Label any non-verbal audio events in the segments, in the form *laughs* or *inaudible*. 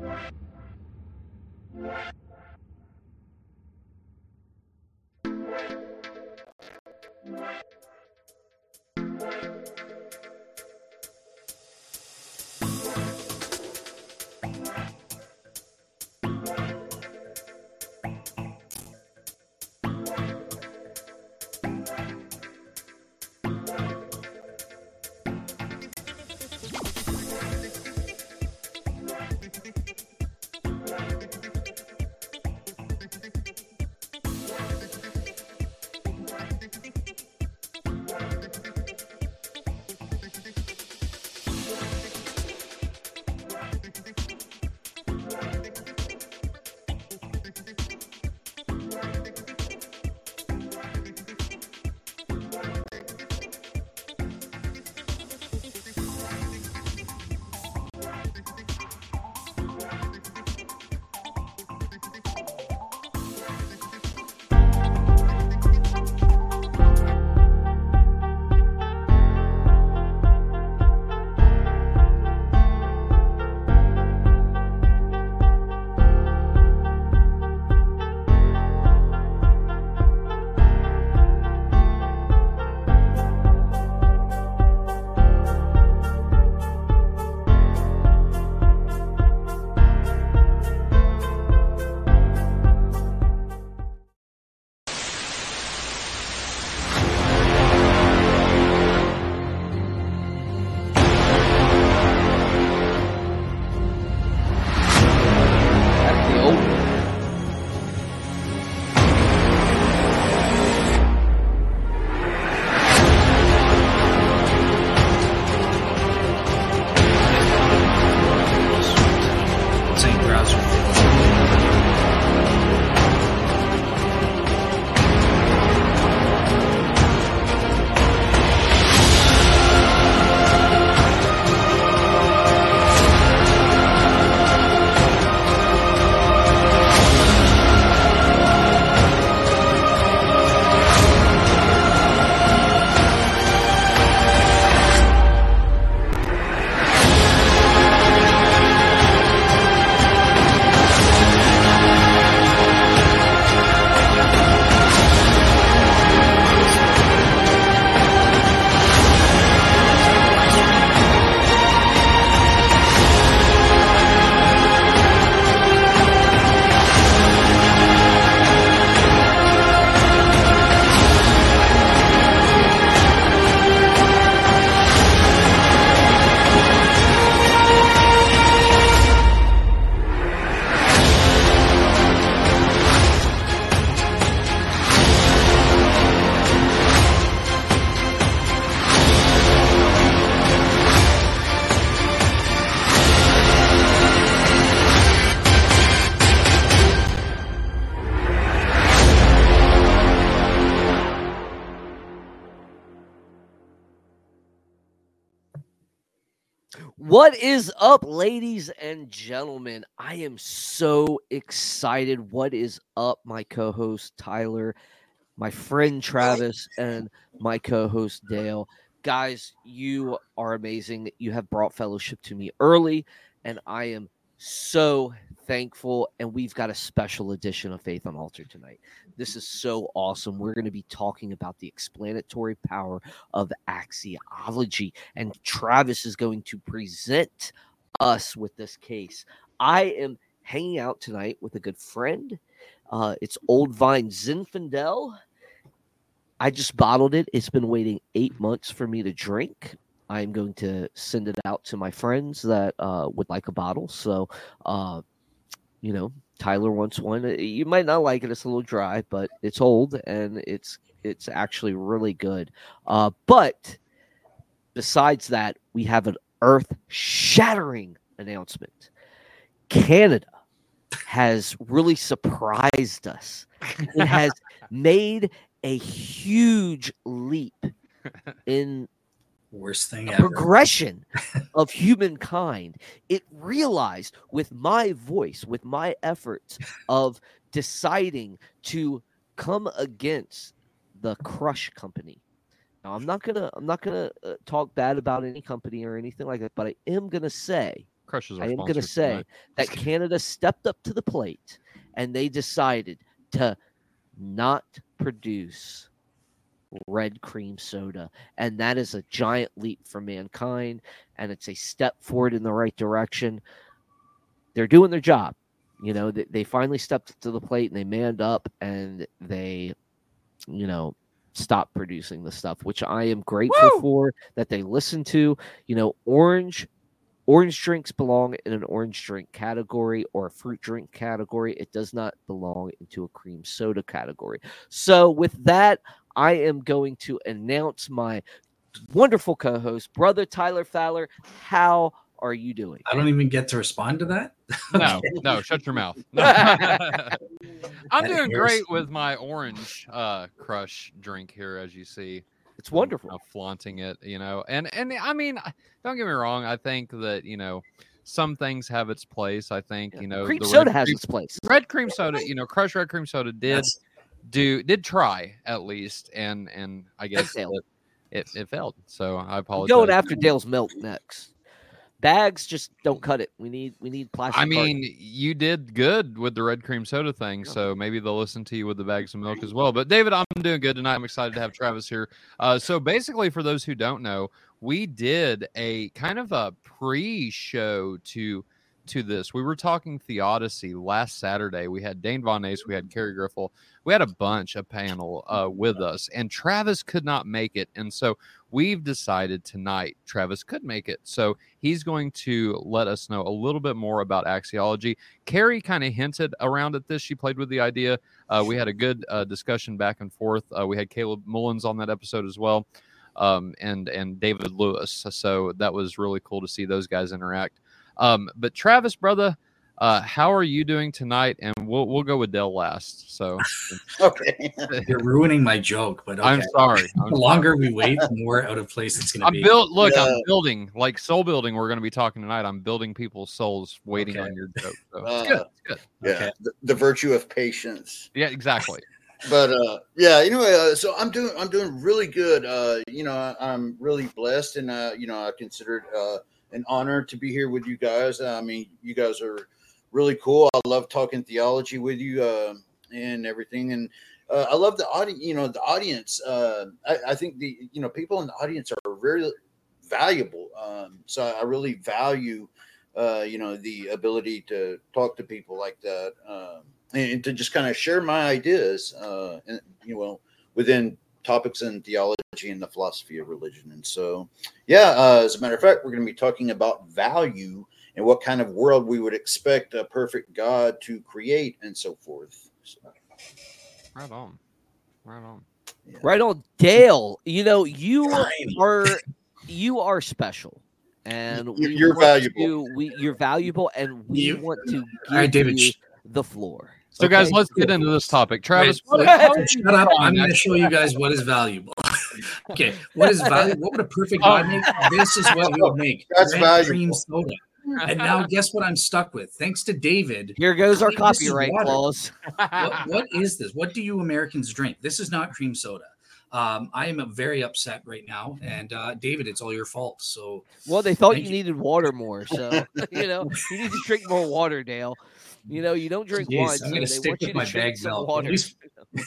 That's What is up, ladies and gentlemen? I am so excited. What is up, my co host Tyler, my friend Travis, and my co host Dale? Guys, you are amazing. You have brought fellowship to me early, and I am so thankful. And we've got a special edition of Faith Unaltered tonight. This is so awesome. We're going to be talking about the explanatory power of axiology, and Travis is going to present us with this case. I am hanging out tonight with a good friend. Uh, it's Old Vine Zinfandel. I just bottled it. It's been waiting eight months for me to drink. I'm going to send it out to my friends that uh, would like a bottle. So, uh, you know, Tyler wants one. Uh, You might not like it; it's a little dry, but it's old and it's it's actually really good. Uh, but besides that, we have an earth-shattering announcement. Canada has really surprised us. It has *laughs* made a huge leap in Worst thing the ever. progression *laughs* of humankind. It realized with my voice, with my efforts of deciding to come against the Crush Company. Now, I'm not gonna I'm not gonna uh, talk bad about any company or anything like that, but I am gonna say Crush is I am going to say tonight. that Canada stepped up to the plate and they decided to not produce red cream soda. And that is a giant leap for mankind. And it's a step forward in the right direction. They're doing their job. You know, they, they finally stepped to the plate and they manned up and they, you know, stopped producing the stuff, which I am grateful Woo! for that they listened to. You know, orange orange drinks belong in an orange drink category or a fruit drink category. It does not belong into a cream soda category. So, with that, I am going to announce my wonderful co host, brother Tyler Fowler. How are you doing? I don't even get to respond to that. *laughs* No, no, shut your mouth. *laughs* No. *laughs* I'm That doing hurts. great with my orange uh crush drink here, as you see. It's I'm, wonderful. uh, flaunting it, you know, and and I mean, don't get me wrong. I think that you know some things have its place. I think Yeah. you know cream the soda red has cream, its place. red cream soda. You know, Crush Red Cream Soda did That's- do did try at least, and and I guess it, it it failed. So I apologize. going after Dale's milk next. Bags just don't cut it. We need we need plastic. I cartons. mean, you did good with the red cream soda thing, Yeah. so maybe they'll listen to you with the bags of milk as well. But David, I'm doing good tonight. I'm excited to have Travis here. Uh, so basically, for those who don't know, we did a kind of a pre-show to to this. We were talking theodicy last Saturday. We had Dane Von Ace, we had Kerry Griffel, we had a bunch, a panel uh, with us, and Travis could not make it, and so we've decided tonight Travis could make it. So he's going to let us know a little bit more about axiology. Carrie kind of hinted around at this. She played with the idea. Uh, we had a good uh, discussion back and forth. Uh, we had Caleb Mullins on that episode as well, um, and and David Lewis. So that was really cool to see those guys interact. Um, but Travis, brother, uh, how are you doing tonight? And we'll we'll go with Dell last. So *laughs* Okay. *laughs* You're ruining my joke, but okay. I'm sorry. *laughs* I'm The longer we wait, the more out of place it's going to be. I'm be. built. Look, I'm building like soul building. We're going to be talking tonight. I'm building people's souls, waiting Okay. on your joke. So Uh, it's good. It's good. Yeah. Okay. The, the virtue of patience. Yeah, exactly. But uh yeah, anyway, uh, so I'm doing I'm doing really good. Uh, you know, I, I'm really blessed and uh, you know, I considered uh an honor to be here with you guys. I mean, you guys are really cool. I love talking theology with you uh, and everything. And uh, I love the audience, you know, the audience. Uh, I, I think the, you know, people in the audience are very valuable. Um, so I really value, uh, you know, the ability to talk to people like that um, and to just kind of share my ideas, uh, and, you know, within topics in theology and the philosophy of religion. And so, yeah, uh, as a matter of fact, we're going to be talking about value and what kind of world we would expect a perfect God to create and so forth. So, Right on. Right on. right on, Dale. You know you *laughs* are you are special, and You- we you're valuable. to- we you're valuable, and we You- want to give All right, David, you the floor. So, guys, let's get into this topic. Travis, Wait, what- wait, how you shut up. I'm going to show you guys what is valuable. *laughs* okay, what is valuable? What would a perfect oh. God make? This is what we would make. That's Red valuable. Cream soda. And now, guess what I'm stuck with? Thanks to David. Here goes our I think this is copyright water. clause. What, what is this? What do you Americans drink? This is not cream soda. Um, I am very upset right now, and uh, David, it's all your fault. So Well, they thought you you. needed water more, so *laughs* you know you need to drink more water, Dale. You know you don't *laughs* drink Jeez, wine. I'm gonna they stick with my drink bagged some. At Water. least- *laughs*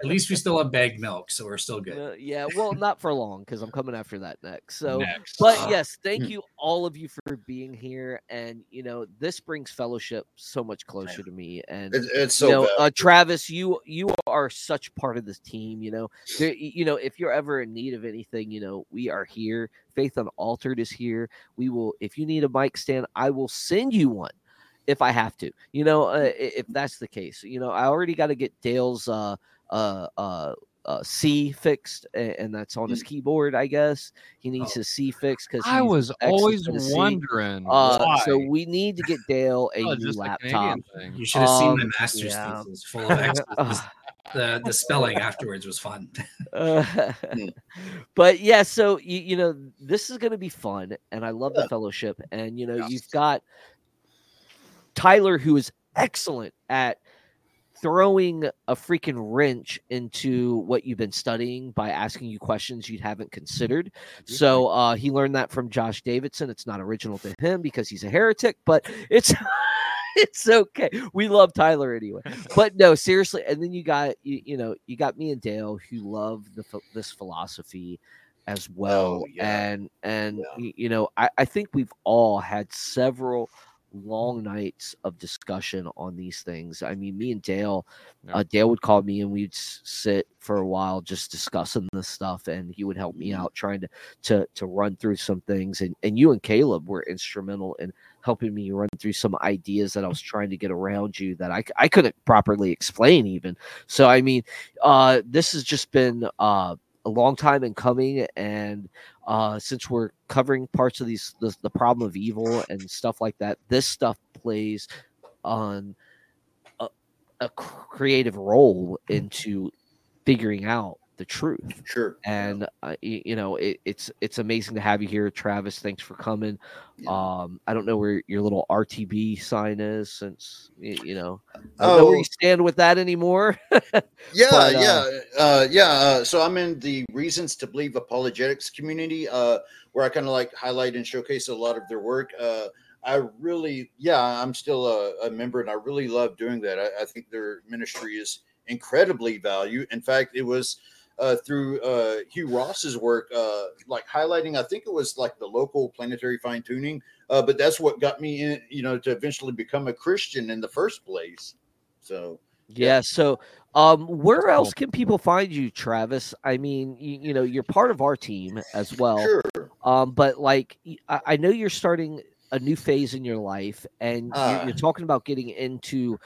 at least we still have bagged milk, so we're still good. Uh, yeah, well, not for long because I'm coming after that next. So, next? but Uh, yes, thank hmm. you all of you for being here, and you know this brings fellowship so much closer to me. And It's, it's so you know, uh, Travis, you you are such part of this team. You know, there, you know, if you're ever in need of anything, you know, we are here. Faith Unaltered is here. We will, if you need a mic stand, I will send you one if I have to. You know, uh, if that's the case. You know, I already got to get Dale's uh uh uh. Uh, C fixed, and that's on his keyboard. I guess he needs Oh. his C fixed because I was always wondering Uh, why. so we need to get Dale a Oh, new just a laptop. You should have seen my Um, master's yeah. thesis *laughs* full of X's. *laughs* the the spelling afterwards was fun. Uh, *laughs* but yeah, so you, you know, this is going to be fun, and I love Yeah. the fellowship. And you know, Yes. you've got Tyler, who is excellent at throwing a freaking wrench into what you've been studying by asking you questions you haven't considered. So uh, he learned that from Josh Davidson. It's not original to him because he's a heretic, but *laughs* it's it's okay. We love Tyler anyway. *laughs* But no, seriously. And then you got you, you know you got me and Dale who love the this philosophy as well. Oh, yeah. And and Yeah. you know I, I think we've all had several long nights of discussion on these things. I mean, me and Dale, Yeah. uh, Dale would call me and we'd sit for a while just discussing this stuff, and he would help me Mhm. out trying to to to run through some things. And and you and Caleb were instrumental in helping me run through some ideas that I was trying to get around you that I I couldn't properly explain even. So I mean, uh, this has just been uh, a long time in coming, and uh, since we're covering parts of these the, the problem of evil and stuff like that, this stuff plays on a, a creative role into figuring out the truth Sure. and uh, y- you know it, it's it's amazing to have you here travis thanks for coming Yeah. um i don't know where your little rtb sign is since you know i don't know where Oh. you stand with that anymore *laughs* Yeah, But, uh, yeah, uh, yeah. Uh, so I'm in the reasons to believe apologetics community, uh, where I kind of like highlight and showcase a lot of their work. Uh, I really, yeah, I'm still a, a member, and I really love doing that. I, I think their ministry is incredibly valued. In fact, it was uh, through uh, Hugh Ross's work, uh, like highlighting. I think it was like the local planetary fine tuning, uh, but that's what got me in, you know, to eventually become a Christian in the first place. So. yeah so um where else can people find you travis i mean you, you know you're part of our team as well Sure. um but like I know you're starting a new phase in your life and Ah. you're talking about getting into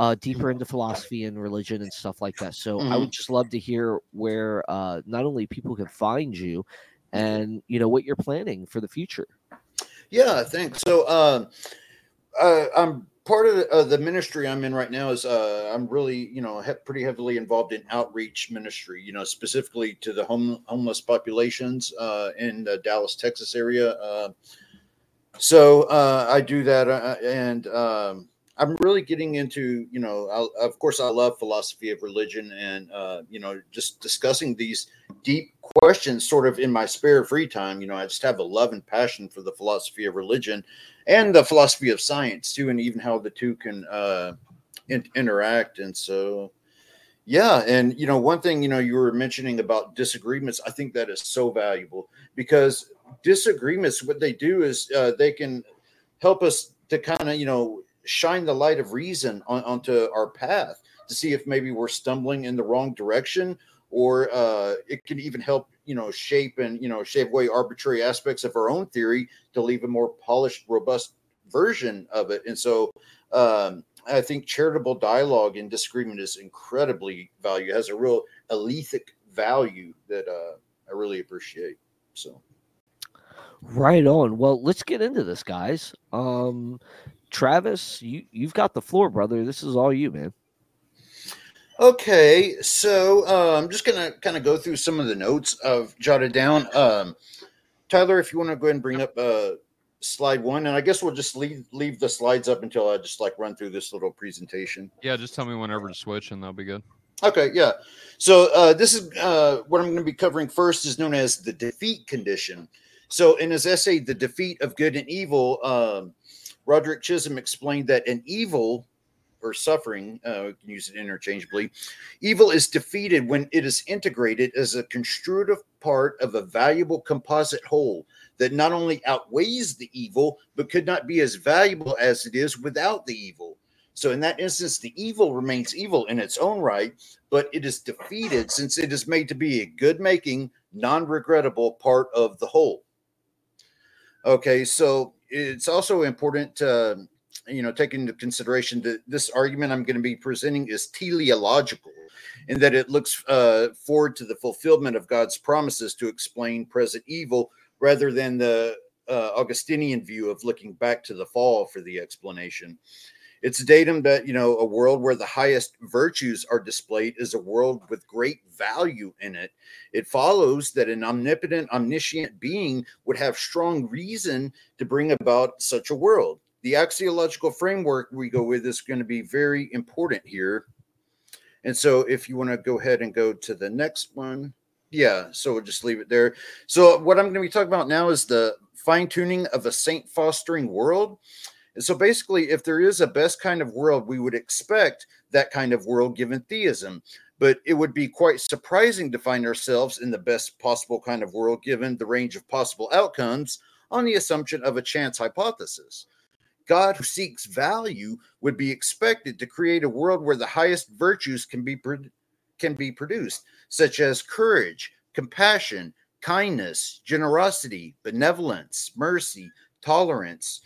uh deeper into philosophy and religion and stuff like that so i Mhm. would just love to hear where uh not only people can find you and you know what you're planning for the future Yeah, thanks. So, um, uh, I'm part of the, uh, the ministry I'm in right now is uh, I'm really, you know, he- pretty heavily involved in outreach ministry. You know, specifically to the home homeless populations uh, in the Dallas, Texas area. Uh, so uh, I do that, uh, and um, I'm really getting into, you know, I, of course, I love philosophy of religion, and uh, you know, just discussing these deep questions sort of in my spare free time. You know, I just have a love and passion for the philosophy of religion and the philosophy of science too, and even how the two can uh, in- interact. And so, yeah, and you know, one thing you know you were mentioning about disagreements, I think that is so valuable because disagreements, what they do is uh, they can help us to kind of you know shine the light of reason on, onto our path to see if maybe we're stumbling in the wrong direction or uh, it can even help you know shape and you know shave away arbitrary aspects of our own theory to leave a more polished robust version of it. And so um, i think charitable dialogue and disagreement is incredibly valuable has a real alethic value that uh, i really appreciate so. Right on. Well let's get into this guys. Um travis you you've got the floor brother this is all you man Okay, so uh, I'm just gonna kind of go through some of the notes I've jotted down. Um, Tyler, if you want to go ahead and bring up uh, slide one, and I guess we'll just leave leave the slides up until I just like run through this little presentation. Yeah, just tell me whenever to switch, and that'll be good. Okay, yeah. So uh, this is uh, what I'm going to be covering first is known as the defeat condition. So in his essay, "The Defeat of Good and Evil," um, Roderick Chisholm explained that an evil or suffering, uh, we can use it interchangeably, evil is defeated when it is integrated as a constitutive part of a valuable composite whole that not only outweighs the evil but could not be as valuable as it is without the evil. So in that instance, the evil remains evil in its own right, but it is defeated since it is made to be a good making, non regrettable part of the whole. Okay, so it's also important to, you know, take into consideration that this argument I'm going to be presenting is teleological in that it looks uh, forward to the fulfillment of God's promises to explain present evil rather than the uh, Augustinian view of looking back to the fall for the explanation. It's a datum that, you know, a world where the highest virtues are displayed is a world with great value in it. It follows that an omnipotent, omniscient being would have strong reason to bring about such a world. The axiological framework we go with is going to be very important here. And so, if you want to go ahead and go to the next one, yeah, so we'll just leave it there. So, what I'm going to be talking about now is the fine tuning of a saint fostering world. So, basically, if there is a best kind of world, we would expect that kind of world given theism. But it would be quite surprising to find ourselves in the best possible kind of world given the range of possible outcomes on the assumption of a chance hypothesis. God who seeks value would be expected to create a world where the highest virtues can be can be produced, such as courage, compassion, kindness, generosity, benevolence, mercy, tolerance,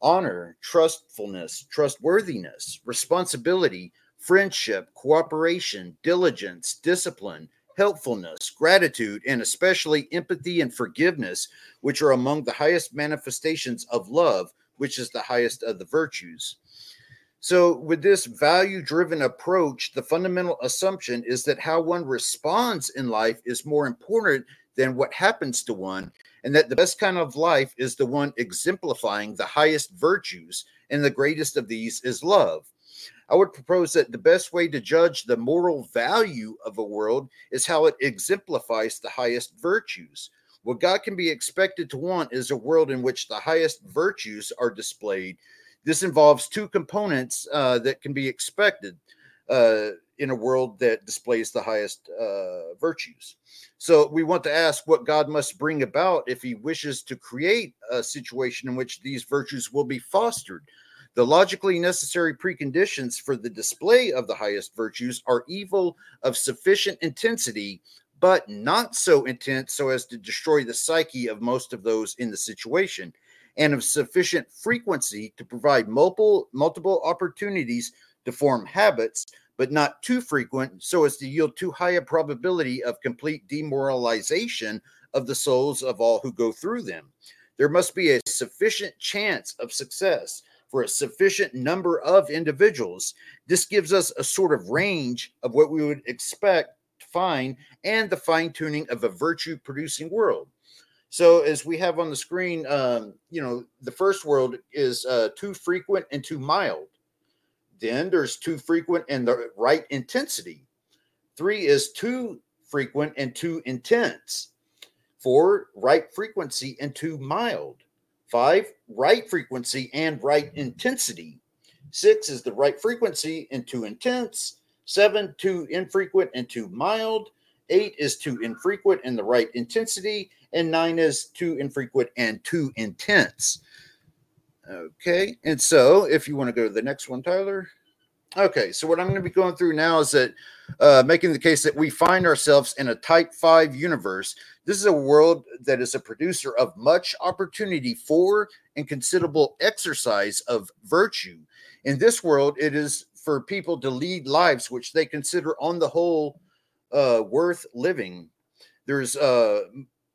honor, trustfulness, trustworthiness, responsibility, friendship, cooperation, diligence, discipline, helpfulness, gratitude, and especially empathy and forgiveness, which are among the highest manifestations of love, which is the highest of the virtues. So, with this value driven approach, the fundamental assumption is that how one responds in life is more important than what happens to one, and that the best kind of life is the one exemplifying the highest virtues, and the greatest of these is love. I would propose that the best way to judge the moral value of a world is how it exemplifies the highest virtues. What God can be expected to want is a world in which the highest virtues are displayed. This involves two components uh, that can be expected uh, in a world that displays the highest uh, virtues. So we want to ask what God must bring about if he wishes to create a situation in which these virtues will be fostered. The logically necessary preconditions for the display of the highest virtues are evil of sufficient intensity, but not so intense so as to destroy the psyche of most of those in the situation, and of sufficient frequency to provide multiple multiple opportunities to form habits, but not too frequent so as to yield too high a probability of complete demoralization of the souls of all who go through them. There must be a sufficient chance of success for a sufficient number of individuals. This gives us a sort of range of what we would expect to find and the fine tuning of a virtue producing world. So, as we have on the screen, um, you know, the first world is uh, too frequent and too mild. Then there's too frequent and the right intensity. Three is too frequent and too intense. Four, right frequency and too mild. Five, right frequency and right intensity. Six is the right frequency and too intense. Seven, too infrequent and too mild. Eight is too infrequent and the right intensity. And nine is too infrequent and too intense. Okay. And so if you want to go to the next one, Tyler. Okay. So what I'm going to be going through now is that uh, making the case that we find ourselves in a type five universe this is a world that is a producer of much opportunity for and considerable exercise of virtue. In this world, it is for people to lead lives which they consider, on the whole, uh, worth living. There's uh,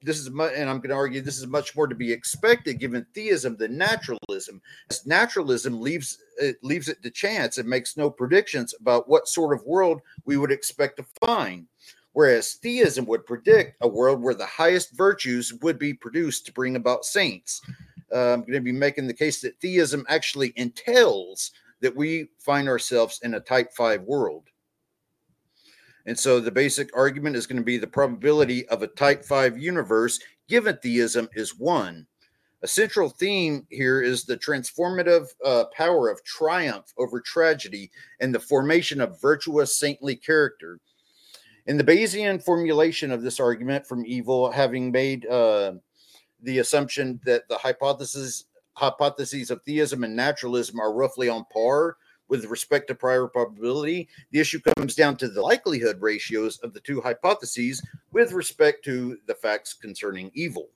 this is much, and I'm going to argue this is much more to be expected given theism than naturalism. As naturalism leaves it leaves it to chance and makes no predictions about what sort of world we would expect to find whereas theism would predict a world where the highest virtues would be produced to bring about saints. Uh, I'm going to be making the case that theism actually entails that we find ourselves in a type 5 world. And so the basic argument is going to be the probability of a type 5 universe given theism is 1. A central theme here is the transformative uh, power of triumph over tragedy and the formation of virtuous saintly character. In the Bayesian formulation of this argument from evil, having made uh, the assumption that the hypotheses hypotheses of theism and naturalism are roughly on par with respect to prior probability, the issue comes down to the likelihood ratios of the two hypotheses with respect to the facts concerning evil.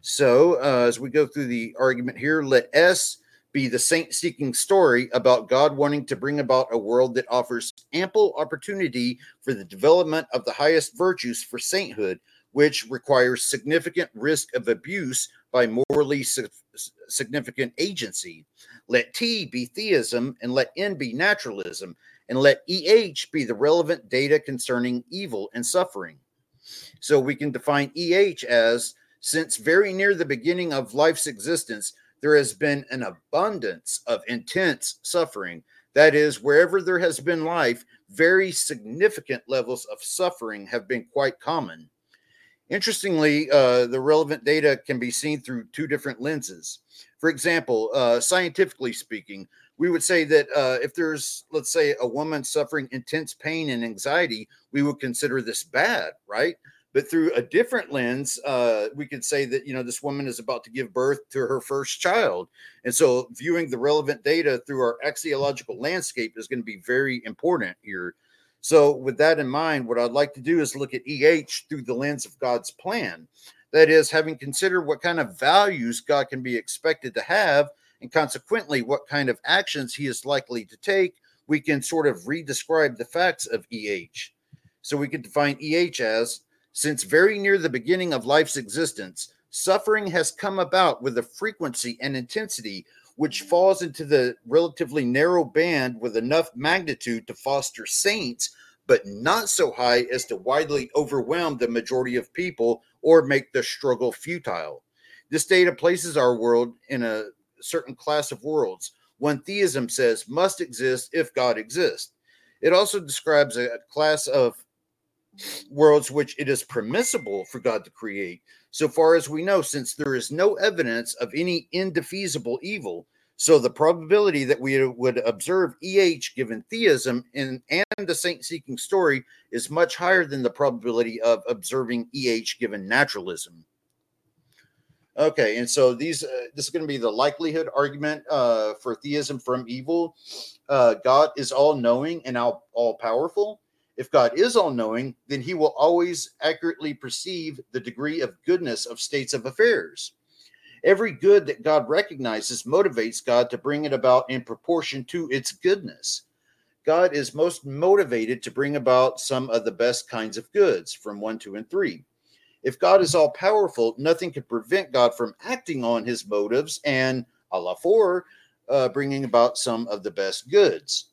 So, uh, as we go through the argument here, let S be the saint seeking story about God wanting to bring about a world that offers ample opportunity for the development of the highest virtues for sainthood, which requires significant risk of abuse by morally significant agency. Let T be theism and let N be naturalism, and let EH be the relevant data concerning evil and suffering. So we can define EH as since very near the beginning of life's existence, there has been an abundance of intense suffering. That is, wherever there has been life, very significant levels of suffering have been quite common. Interestingly, uh, the relevant data can be seen through two different lenses. For example, uh, scientifically speaking, we would say that uh, if there's, let's say, a woman suffering intense pain and anxiety, we would consider this bad, right? But through a different lens, uh, we could say that, you know, this woman is about to give birth to her first child. And so viewing the relevant data through our axiological landscape is going to be very important here. So, with that in mind, what I'd like to do is look at EH through the lens of God's plan. That is, having considered what kind of values God can be expected to have, and consequently, what kind of actions he is likely to take, we can sort of redescribe the facts of EH. So, we can define EH as since very near the beginning of life's existence, suffering has come about with a frequency and intensity which falls into the relatively narrow band with enough magnitude to foster saints, but not so high as to widely overwhelm the majority of people or make the struggle futile. This data places our world in a certain class of worlds, one theism says must exist if God exists. It also describes a class of worlds which it is permissible for God to create, so far as we know, since there is no evidence of any indefeasible evil. So the probability that we would observe EH given theism in and the saint seeking story is much higher than the probability of observing EH given naturalism. Okay, and so these uh, this is going to be the likelihood argument uh, for theism from evil. Uh, God is all knowing and all, all powerful. If God is all knowing, then he will always accurately perceive the degree of goodness of states of affairs. Every good that God recognizes motivates God to bring it about in proportion to its goodness. God is most motivated to bring about some of the best kinds of goods from 1, 2, and 3. If God is all powerful, nothing could prevent God from acting on his motives and, a la 4, uh, bringing about some of the best goods.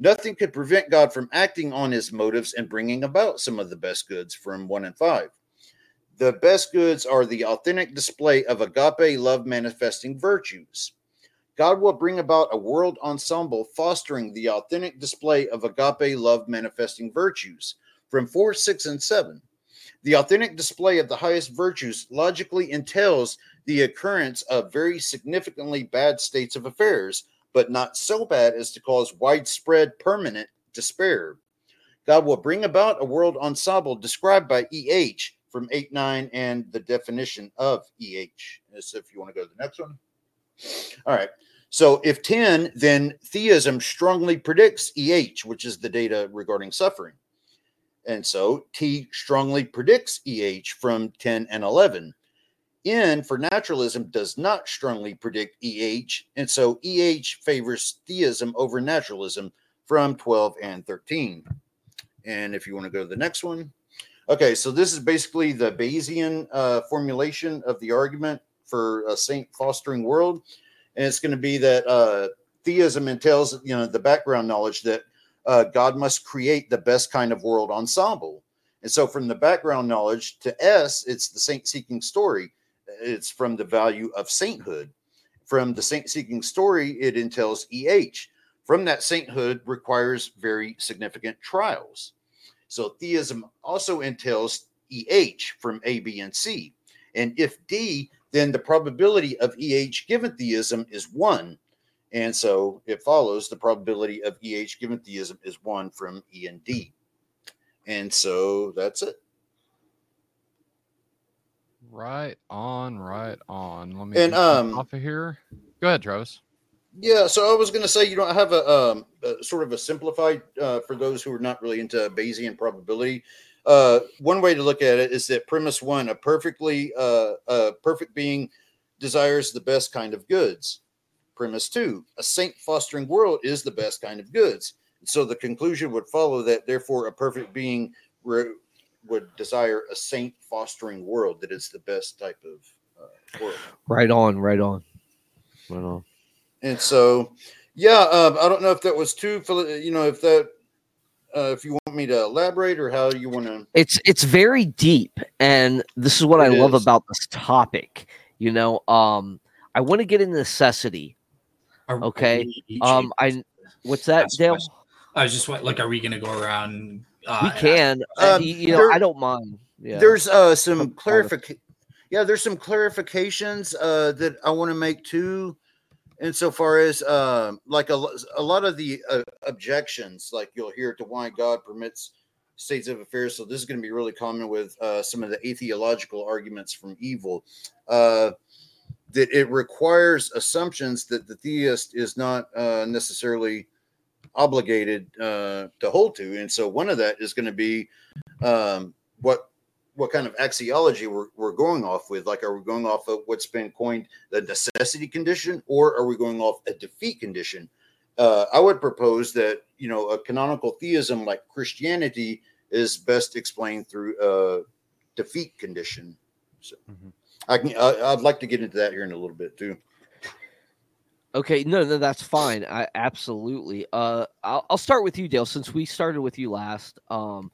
Nothing could prevent God from acting on his motives and bringing about some of the best goods from 1 and 5. The best goods are the authentic display of agape love manifesting virtues. God will bring about a world ensemble fostering the authentic display of agape love manifesting virtues from 4, 6, and 7. The authentic display of the highest virtues logically entails the occurrence of very significantly bad states of affairs, but not so bad as to cause widespread permanent despair. God will bring about a world ensemble described by E.H. from 8 9 and the definition of E.H. So if you want to go to the next one. All right. So if 10, then theism strongly predicts EH, which is the data regarding suffering. And so T strongly predicts EH from 10 and 11. N for naturalism does not strongly predict EH, and so EH favors theism over naturalism from 12 and 13. And if you want to go to the next one. Okay, so this is basically the Bayesian uh, formulation of the argument for a saint fostering world. And it's going to be that uh, theism entails, you know, the background knowledge that uh, God must create the best kind of world ensemble. And so from the background knowledge to S, it's the saint seeking story it's from the value of sainthood. From the saint seeking story, it entails EH. From that sainthood requires very significant trials. So theism also entails EH from A, B, and C. And if D, then the probability of EH given theism is one. And so it follows the probability of EH given theism is one from E and D. And so that's it. Right on, right on. Let me And, um, off of here. Go ahead, Travis. Yeah, so I was going to say, you don't have a, um, a sort of a simplified uh, for those who are not really into Bayesian probability. Uh, one way to look at it is that premise one, a perfectly uh, a perfect being desires the best kind of goods. Premise two, a saint fostering world is the best kind of goods. So the conclusion would follow that, therefore, a perfect being re- would desire a saint fostering world that is the best type of uh, world. Right on, right on, right on. And so, yeah, um, I don't know if that was too, you know, if that, uh, if you want me to elaborate or how you want to. It's it's very deep, and this is what It I love about this topic. You know, um, I want to get into necessity. Are- Okay, are we each Um, I What's that, Ask Dale? questions. I was just wa- like, are we going to go around? Uh, we can. Uh, Um, you, you know, there- I don't mind. Yeah. There's uh some Some clarification. Yeah, there's some clarifications uh that I want to make too, insofar as um like a, a lot of the uh, objections, like you'll hear to why God permits states of affairs. So this is going to be really common with uh, some of the atheological arguments from evil. Uh, that it requires assumptions that the theist is not uh, necessarily obligated uh, to hold to, and so one of that is going to be um, what what kind of axiology we're, we're going off with. Like, are we going off of what's been coined the necessity condition, or are we going off a defeat condition? Uh, I would propose that you know a canonical theism like Christianity is best explained through a defeat condition. So Mhm. I can I, I'd like to get into that here in a little bit too. Okay, no, no, that's fine. I absolutely. Uh, I'll, I'll start with you, Dale. Since we started with you last, um,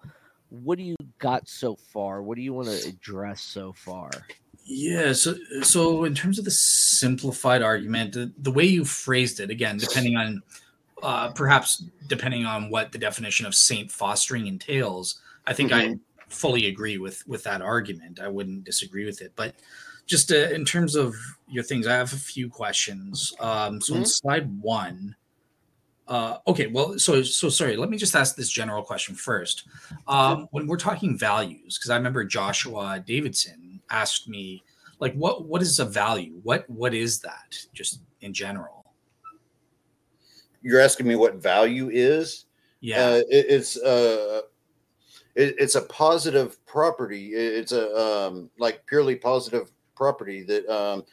what do you got so far? What do you want to address so far? Yeah, so so in terms of the simplified argument, the, the way you phrased it, again, depending on uh, perhaps depending on what the definition of saint fostering entails, I think I fully agree with with that argument. I wouldn't disagree with it, but just uh, in terms of your things, I have a few questions. Um, so in Mhm. slide one, uh, okay, well, so so sorry. Let me just ask this general question first. Um, when we're talking values, because I remember Joshua Davidson asked me, like, what what is a value? What what is that? Just in general. You're asking me what value is? Yeah. uh, it, it's uh it, it's a positive property It- it's a um like purely positive property that um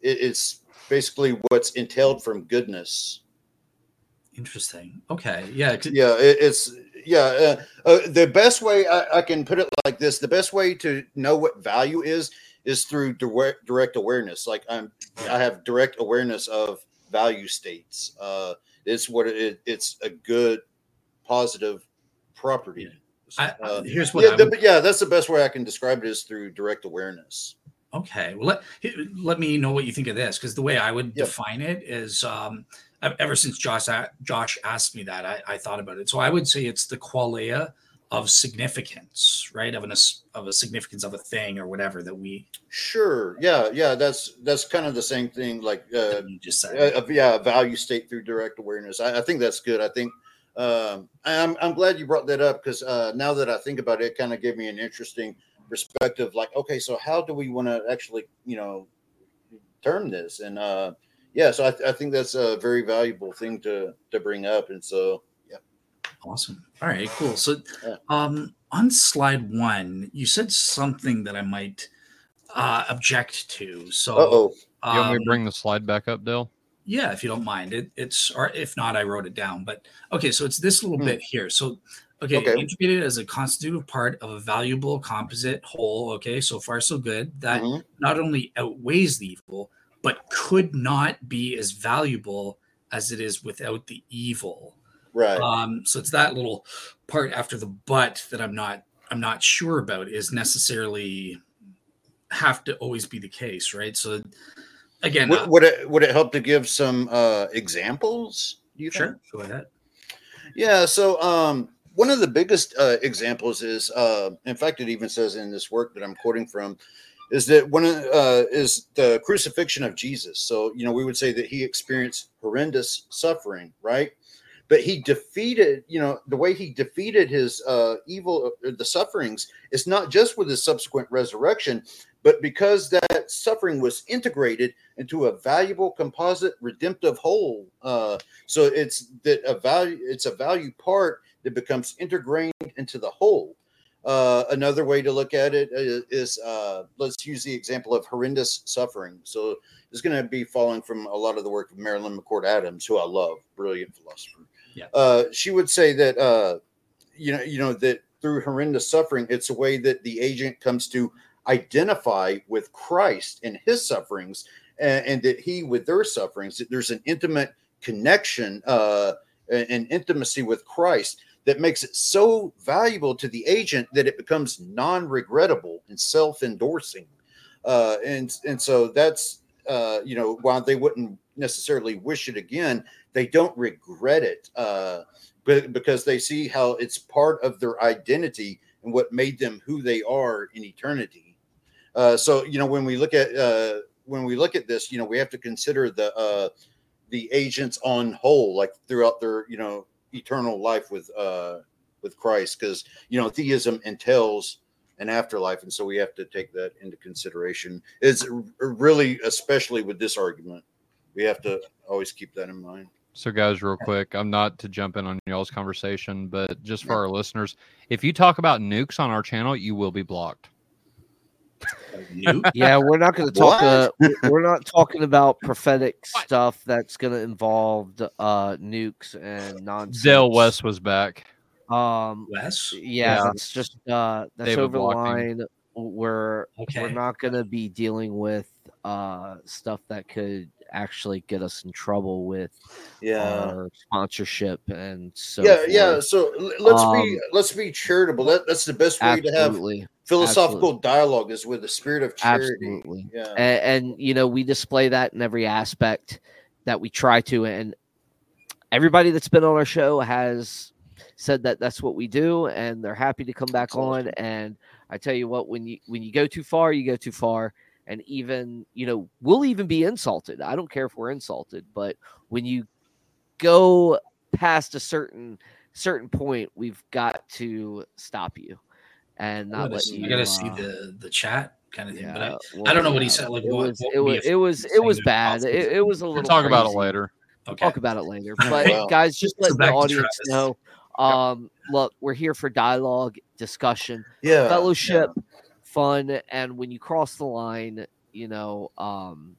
it, it's basically what's entailed from goodness Interesting. Okay. Yeah. yeah it, it's yeah uh, uh, the best way I, I can put it like this the best way to know what value is is through direct direct awareness like i'm i have direct awareness of value states uh it's what it, it's a good positive property I, Uh, here's what yeah, the- yeah, that's the best way I can describe it is through direct awareness. Okay, well let let me know what you think of this because the way I would Yep. define it is um, ever since Josh Josh asked me that I, I thought about it. So I would say it's the qualia of significance, right? Of an of a significance of a thing or whatever that we Sure. Yeah. Yeah. That's that's kind of the same thing. Like, uh, you just said. uh, yeah, value state through direct awareness. I, I think that's good. I think um, I'm I'm glad you brought that up because uh, now that I think about it, it kind of gave me an interesting perspective. Like, okay, so how do we want to actually, you know, term this? And uh, yeah, so I, th- I think that's a very valuable thing to to bring up. And so, yeah. Awesome. All right, cool. So, um, on slide one, you said something that I might uh, object to. So, Uh oh. You want me um, to bring the slide back up, Dale? Yeah, if you don't mind. It, it's or if not, I wrote it down. But okay, so it's this little Hmm. bit here. So okay, Okay. integrated as a constitutive part of a valuable composite whole. Okay, so far so good. That Mhm. not only outweighs the evil, but could not be as valuable as it is without the evil. Right. Um, so it's that little part after the but that I'm not I'm not sure about is necessarily have to always be the case, right? So again, uh, would, would it would it help to give some uh, examples? Do you think? sure, go ahead. Yeah. So um, one of the biggest uh, examples is, uh, in fact, it even says in this work that I'm quoting from, is that one uh, is the crucifixion of Jesus. So you know, we would say that he experienced horrendous suffering, right? But he defeated, you know, the way he defeated his uh, evil, uh, the sufferings, is not just with his subsequent resurrection, but because that suffering was integrated into a valuable composite redemptive whole. Uh, so it's that a value, it's a value part that becomes integrated into the whole. Uh, another way to look at it is, is uh, let's use the example of horrendous suffering. So it's going to be following from a lot of the work of Marilyn McCord Adams, who I love, brilliant philosopher. Yeah. Uh, she would say that uh, you know, you know that through horrendous suffering, it's a way that the agent comes to identify with Christ and his sufferings, and, and that he with their sufferings. That there's an intimate connection, uh, and intimacy with Christ that makes it so valuable to the agent that it becomes non-regrettable and self-endorsing. Uh, and and so that's uh, you know, while they wouldn't necessarily wish it again, they don't regret it, uh, but because they see how it's part of their identity and what made them who they are in eternity. Uh, so you know, when we look at uh, when we look at this, you know, we have to consider the uh, the agents on whole, like throughout their you know eternal life with uh, with Christ, because you know theism entails an afterlife, and so we have to take that into consideration. It's really, especially with this argument, we have to always keep that in mind. So, guys, real quick, I'm not to jump in on y'all's conversation, but just for our listeners, if you talk about nukes on our channel, you will be blocked. *laughs* yeah, we're not going to talk. Uh, we're not talking about prophetic *laughs* what? stuff that's going to involve uh, nukes and nonsense. Dale West was back. Um, Wes, yeah, yeah, that's just uh, that's David over the line. We're okay. we're not going to be dealing with uh stuff that could actually get us in trouble with yeah sponsorship and so yeah forth. yeah so let's um, be let's be charitable that, that's the best way to have philosophical absolutely. dialogue is with the spirit of charity absolutely. Yeah. And, and you know we display that in every aspect that we try to and everybody that's been on our show has said that that's what we do and they're happy to come back on and i tell you what when you when you go too far you go too far and even you know we'll even be insulted. I don't care if we're insulted but when you go past a certain certain point we've got to stop you and not let see, you i gotta uh, see the the chat kind of thing yeah, but I, well, I don't know what he said like it what, was what it was it was it was bad it, it, was a little we'll talk crazy. about it later. Okay. talk about it later *laughs* but well, guys just let the audience know um look we're here for dialogue discussion yeah fellowship yeah. fun and when you cross the line you know um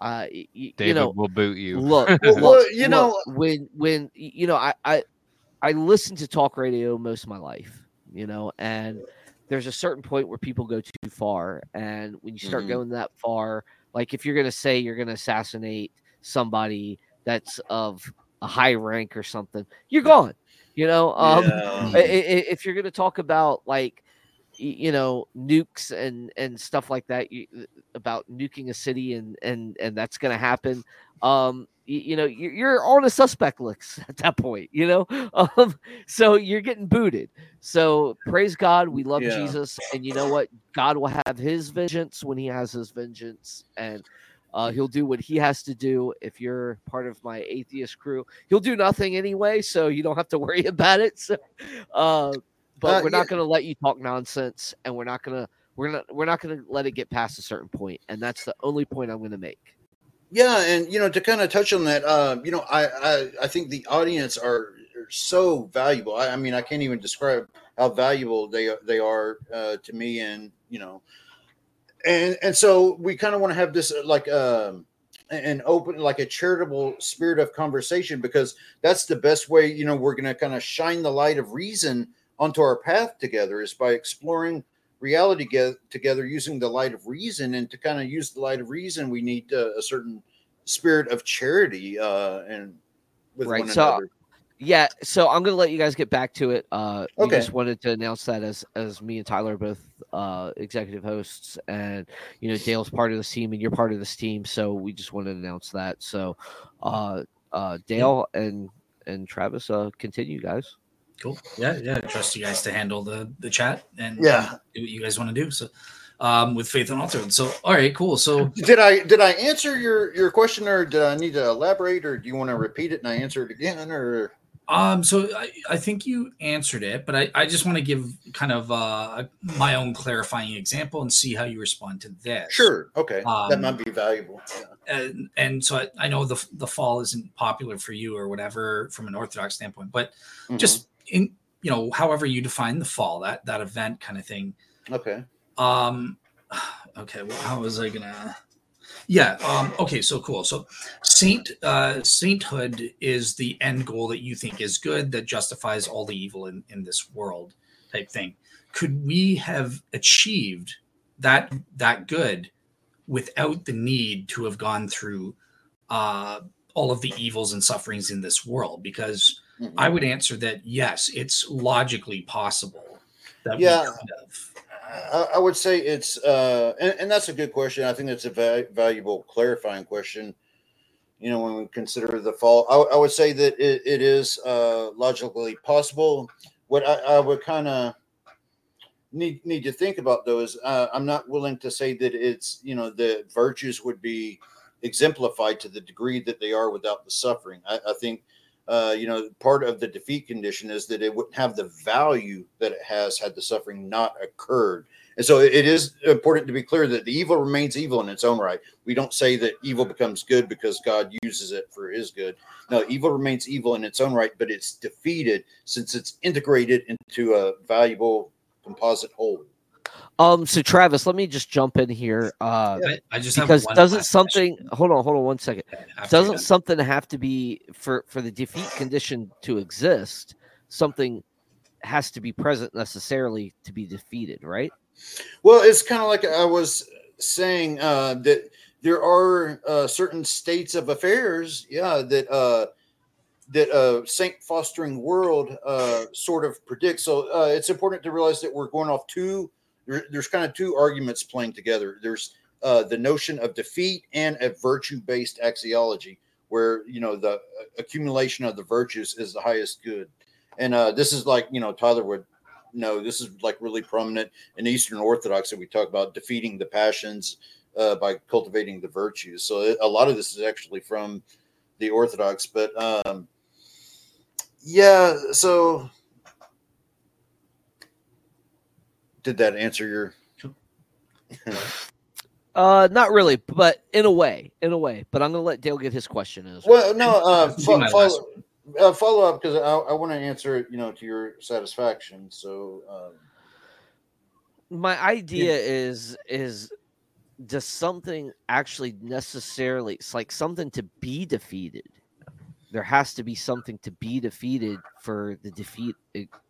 uh y- David you know will boot you. look, *laughs* well, look you know when when you know i i i listened to talk radio most of my life you know and there's a certain point where people go too far and when you start mm-hmm. going that far like if you're going to say you're going to assassinate somebody that's of a high rank or something you're gone you know um yeah. if you're going to talk about like you know nukes and and stuff like that you, about nuking a city and and and that's going to happen um you, you, know you're on a suspect list *laughs* at that point you know *laughs* um so you're getting booted so praise god we love yeah. jesus and you know what god will have his vengeance when he has his vengeance and uh, he'll do what he has to do. If you're part of my atheist crew, he'll do nothing anyway, so you don't have to worry *laughs* about it. So, uh, but uh, we're not yeah. going to let you talk nonsense, and we're not going to we're not we're not going to let it get past a certain point, and that's the only point I'm going to make. Yeah, and you know to kind of touch on that, uh, you know, I, I I think the audience are, are so valuable. I, I, mean, I can't even describe how valuable they they are uh, to me, and you know, and and so we kind of want to have this uh, like um an open like a charitable spirit of conversation because that's the best way you know we're going to kind of shine the light of reason onto our path together is by exploring reality get, together using the light of reason and to kind of use the light of reason we need uh, a certain spirit of charity uh and with right. one so, another yeah so i'm gonna let you guys get back to it uh okay. just wanted to announce that as as me and tyler are both uh executive hosts and you know dale's part of the team and you're part of this team so we just wanted to announce that so uh uh dale and and travis uh continue guys Cool. Yeah, yeah. Trust you guys to handle the the chat and yeah, do what you guys want to do. So, um, with Faith and Unaltered. So, all right, cool. So, did I did I answer your your question, or did I need to elaborate, or do you want to repeat it and I answer it again, or? Um, so I, I think you answered it, but I, I just want to give kind of uh, my own clarifying example and see how you respond to this. Sure. Okay. Um, that might be valuable. Yeah. And, and so I, I know the, the fall isn't popular for you or whatever from an Orthodox standpoint, but mm-hmm. just in you know however you define the fall that that event kind of thing. Okay. Um *sighs* okay well how was i gonna yeah um okay so cool. So saint uh sainthood is the end goal that you think is good that justifies all the evil in in this world type thing. Could we have achieved that that good without the need to have gone through uh all of the evils and sufferings in this world? Because Mm-hmm. I would answer that yes, it's logically possible. That yeah. I, I would say it's, uh, and, and that's a good question. I think that's a va- valuable clarifying question. You know, when we consider the fall, I, I would say that it, it is uh, logically possible. What I, I would kind of need need to think about though is uh, I'm not willing to say that it's you know the virtues would be exemplified to the degree that they are without the suffering. I, I think uh, you know, part of the defeat condition is that it wouldn't have the value that it has had the suffering not occurred. And so it is important to be clear that the evil remains evil in its own right. We don't say that evil becomes good because God uses it for his good. No, evil remains evil in its own right, but it's defeated since it's integrated into a valuable composite whole. Um, so Travis, let me just jump in here. Uh, I, I just because have doesn't something hold on, hold on one second. After Doesn't something have to be for for the defeat condition to exist? Something has to be present necessarily to be defeated, right? Well, it's kind of like I was saying uh, that there are uh, certain states of affairs, yeah, that uh, that uh, Saint fostering world uh, sort of predicts. So uh, it's important to realize that we're going off two. There, there's kind of two arguments playing together. There's uh, the notion of defeat and a virtue-based axiology, where you know the uh, accumulation of the virtues is the highest good, and uh, this is like you know Tyler would know this is like really prominent in Eastern Orthodoxy. We talk about defeating the passions uh, by cultivating the virtues. So it- a lot of this is actually from the Orthodox, but um, yeah. So did that answer your? *laughs* Uh, not really, but in a way, in a way. But I'm gonna let Dale get his question as well. Well, no. Uh, *laughs* This will be fo- follow, uh, follow up because I, I want to answer it, you know, to your satisfaction. So. Um, My idea is is does something actually necessarily it's like something to be defeated there has to be something to be defeated for the defeat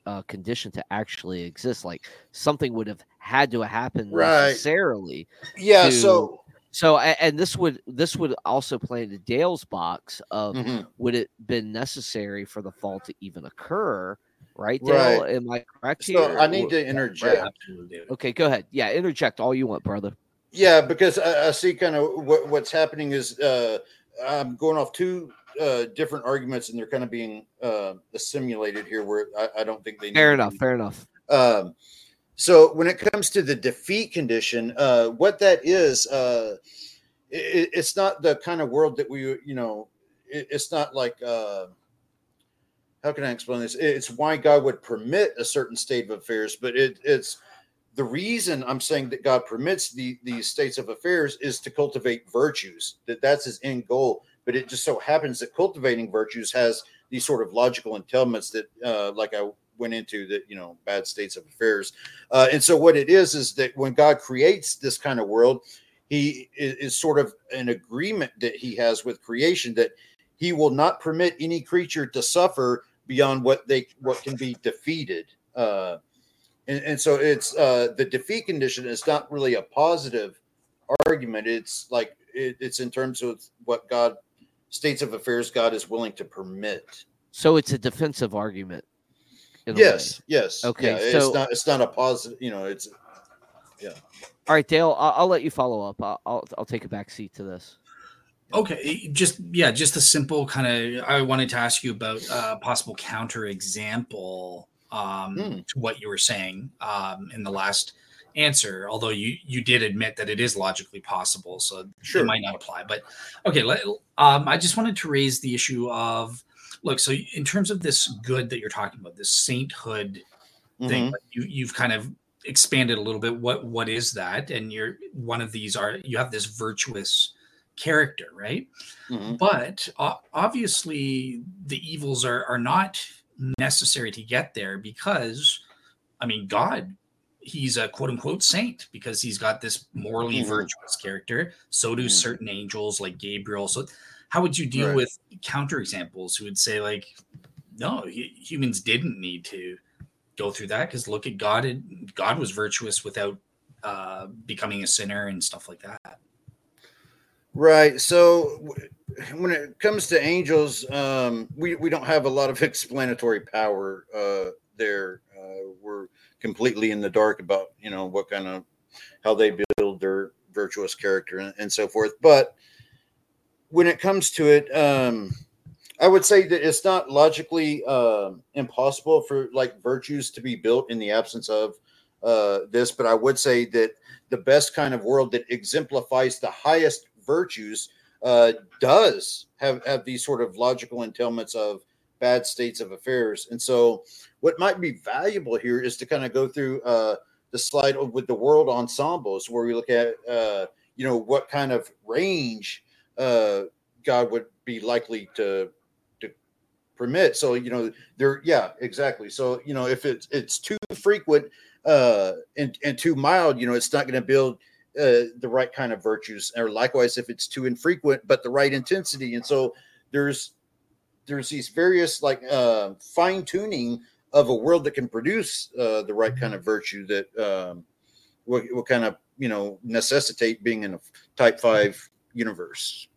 uh, condition to actually exist like something would have had to happen Right. necessarily yeah. to- So. so and this would this would also play into dale's box of mhm. would it been necessary for the fall to even occur right dale Right. am i correct So here I need Wh- to interject. Absolutely, okay go ahead yeah interject all you want brother Yeah, because I, I see kind of what, what's happening is uh, I'm going off two uh, different arguments, and they're kind of being uh, assimilated here. Where I, I don't think they need fair to enough be. fair enough Um, so when it comes to the defeat condition, uh, what that is, uh, it, it's not the kind of world that we, you know, it, it's not like. Uh, how can I explain this? It's why God would permit a certain state of affairs, but it, it's the reason I'm saying that God permits the these states of affairs is to cultivate virtues. That that's his end goal. But it just so happens that cultivating virtues has these sort of logical entailments that, uh, like I went into, that you know, bad states of affairs. Uh, and so what it is is that when God creates this kind of world, He is, is sort of an agreement that He has with creation that He will not permit any creature to suffer beyond what they what can be defeated. Uh, and, and so it's uh, the defeat condition is not really a positive argument. It's like it, it's in terms of what God states of affairs God is willing to permit. So it's a defensive argument. Yes, yes. Okay, yeah, so- it's not it's not a positive. You know, it's yeah. All right, Dale. I'll, I'll let you follow up. I'll, I'll I'll take a back seat to this. Okay, just yeah, just a simple kind of. I wanted to ask you about a possible counter example um, Hmm. to what you were saying um, in the last answer. Although you you did admit that it is logically possible, so Sure. it might not apply. But okay, let, um, I just wanted to raise the issue of look. So in terms of this good that you're talking about, this sainthood thing, Mhm. like you you've kind of expanded a little bit. What what is that? And you're one of these are you have this virtuous character, right? Mhm. but uh, obviously the evils are are not necessary to get there because i mean god he's a quote unquote saint because he's got this morally Mhm. virtuous character so do Mhm. certain angels like gabriel so how would you deal Right. with counter examples who would say like no hu- humans didn't need to go through that because look at god and god was virtuous without uh becoming a sinner and stuff like that Right. So when it comes to angels, um, we, we don't have a lot of *laughs* explanatory power uh, there. Uh, we're completely in the dark about you know what kind of how they build their virtuous character and, and so forth. But when it comes to it, um, I would say that it's not logically uh, impossible for like virtues to be built in the absence of uh, this, but I would say that the best kind of world that exemplifies the highest virtues uh, does have have these sort of logical entailments of bad states of affairs. And so, what might be valuable here is to kind of go through uh, the slide with the world ensembles, where we look at uh, you know what kind of range uh, God would be likely to to permit. So you know there, yeah, exactly. So you know if it's it's too frequent uh, and and too mild, you know it's not going to build. Uh, the right kind of virtues, or likewise, if it's too infrequent but the right intensity, and so there's there's these various like uh, fine tuning of a world that can produce uh, the right kind of virtue that um, will, will kind of you know necessitate being in a type five universe.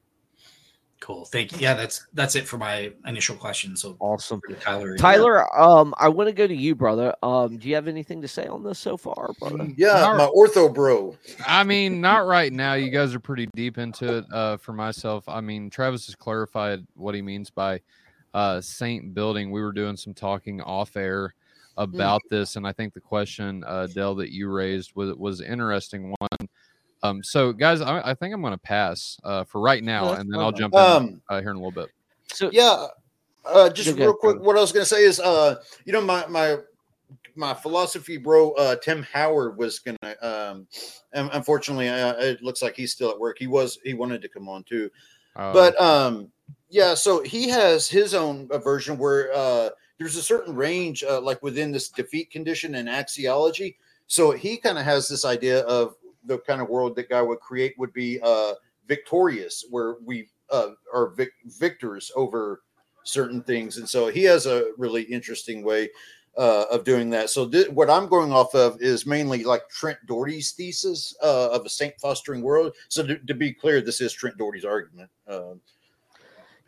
Cool. Thank you. Yeah, that's that's it for my initial question. So Awesome. Tyler. Tyler, um, I want to go to you, brother. Um, do you have anything to say on this so far, brother? Yeah, All my ortho bro. I mean, not right now. You guys are pretty deep into it. Uh, for myself, I mean, Travis has clarified what he means by uh, saint building. We were doing some talking off air about this, and I think the question, uh, Dell, that you raised was was an interesting one. Um, so, guys, I, I think I'm going to pass uh, for right now, that's and then I'll fine. jump in Um, uh, here in a little bit. So Yeah. Uh, just Go ahead, real quick, what I was going to say is, uh, you know, my my my philosophy bro, uh, Tim Howard was going to. Um, unfortunately, uh, it looks like he's still at work. He was he wanted to come on too, Uh, but um, yeah. So he has his own uh, version where uh, there's a certain range, uh, like within this defeat condition and axiology. So he kind of has this idea of the kind of world that God would create would be uh, victorious, where we uh, are vic- victors over certain things. And so he has a really interesting way uh, of doing that. So th- what I'm going off of is mainly like Trent Dougherty's thesis uh, of a saint fostering world. So to, to be clear, this is Trent Dougherty's argument. Um,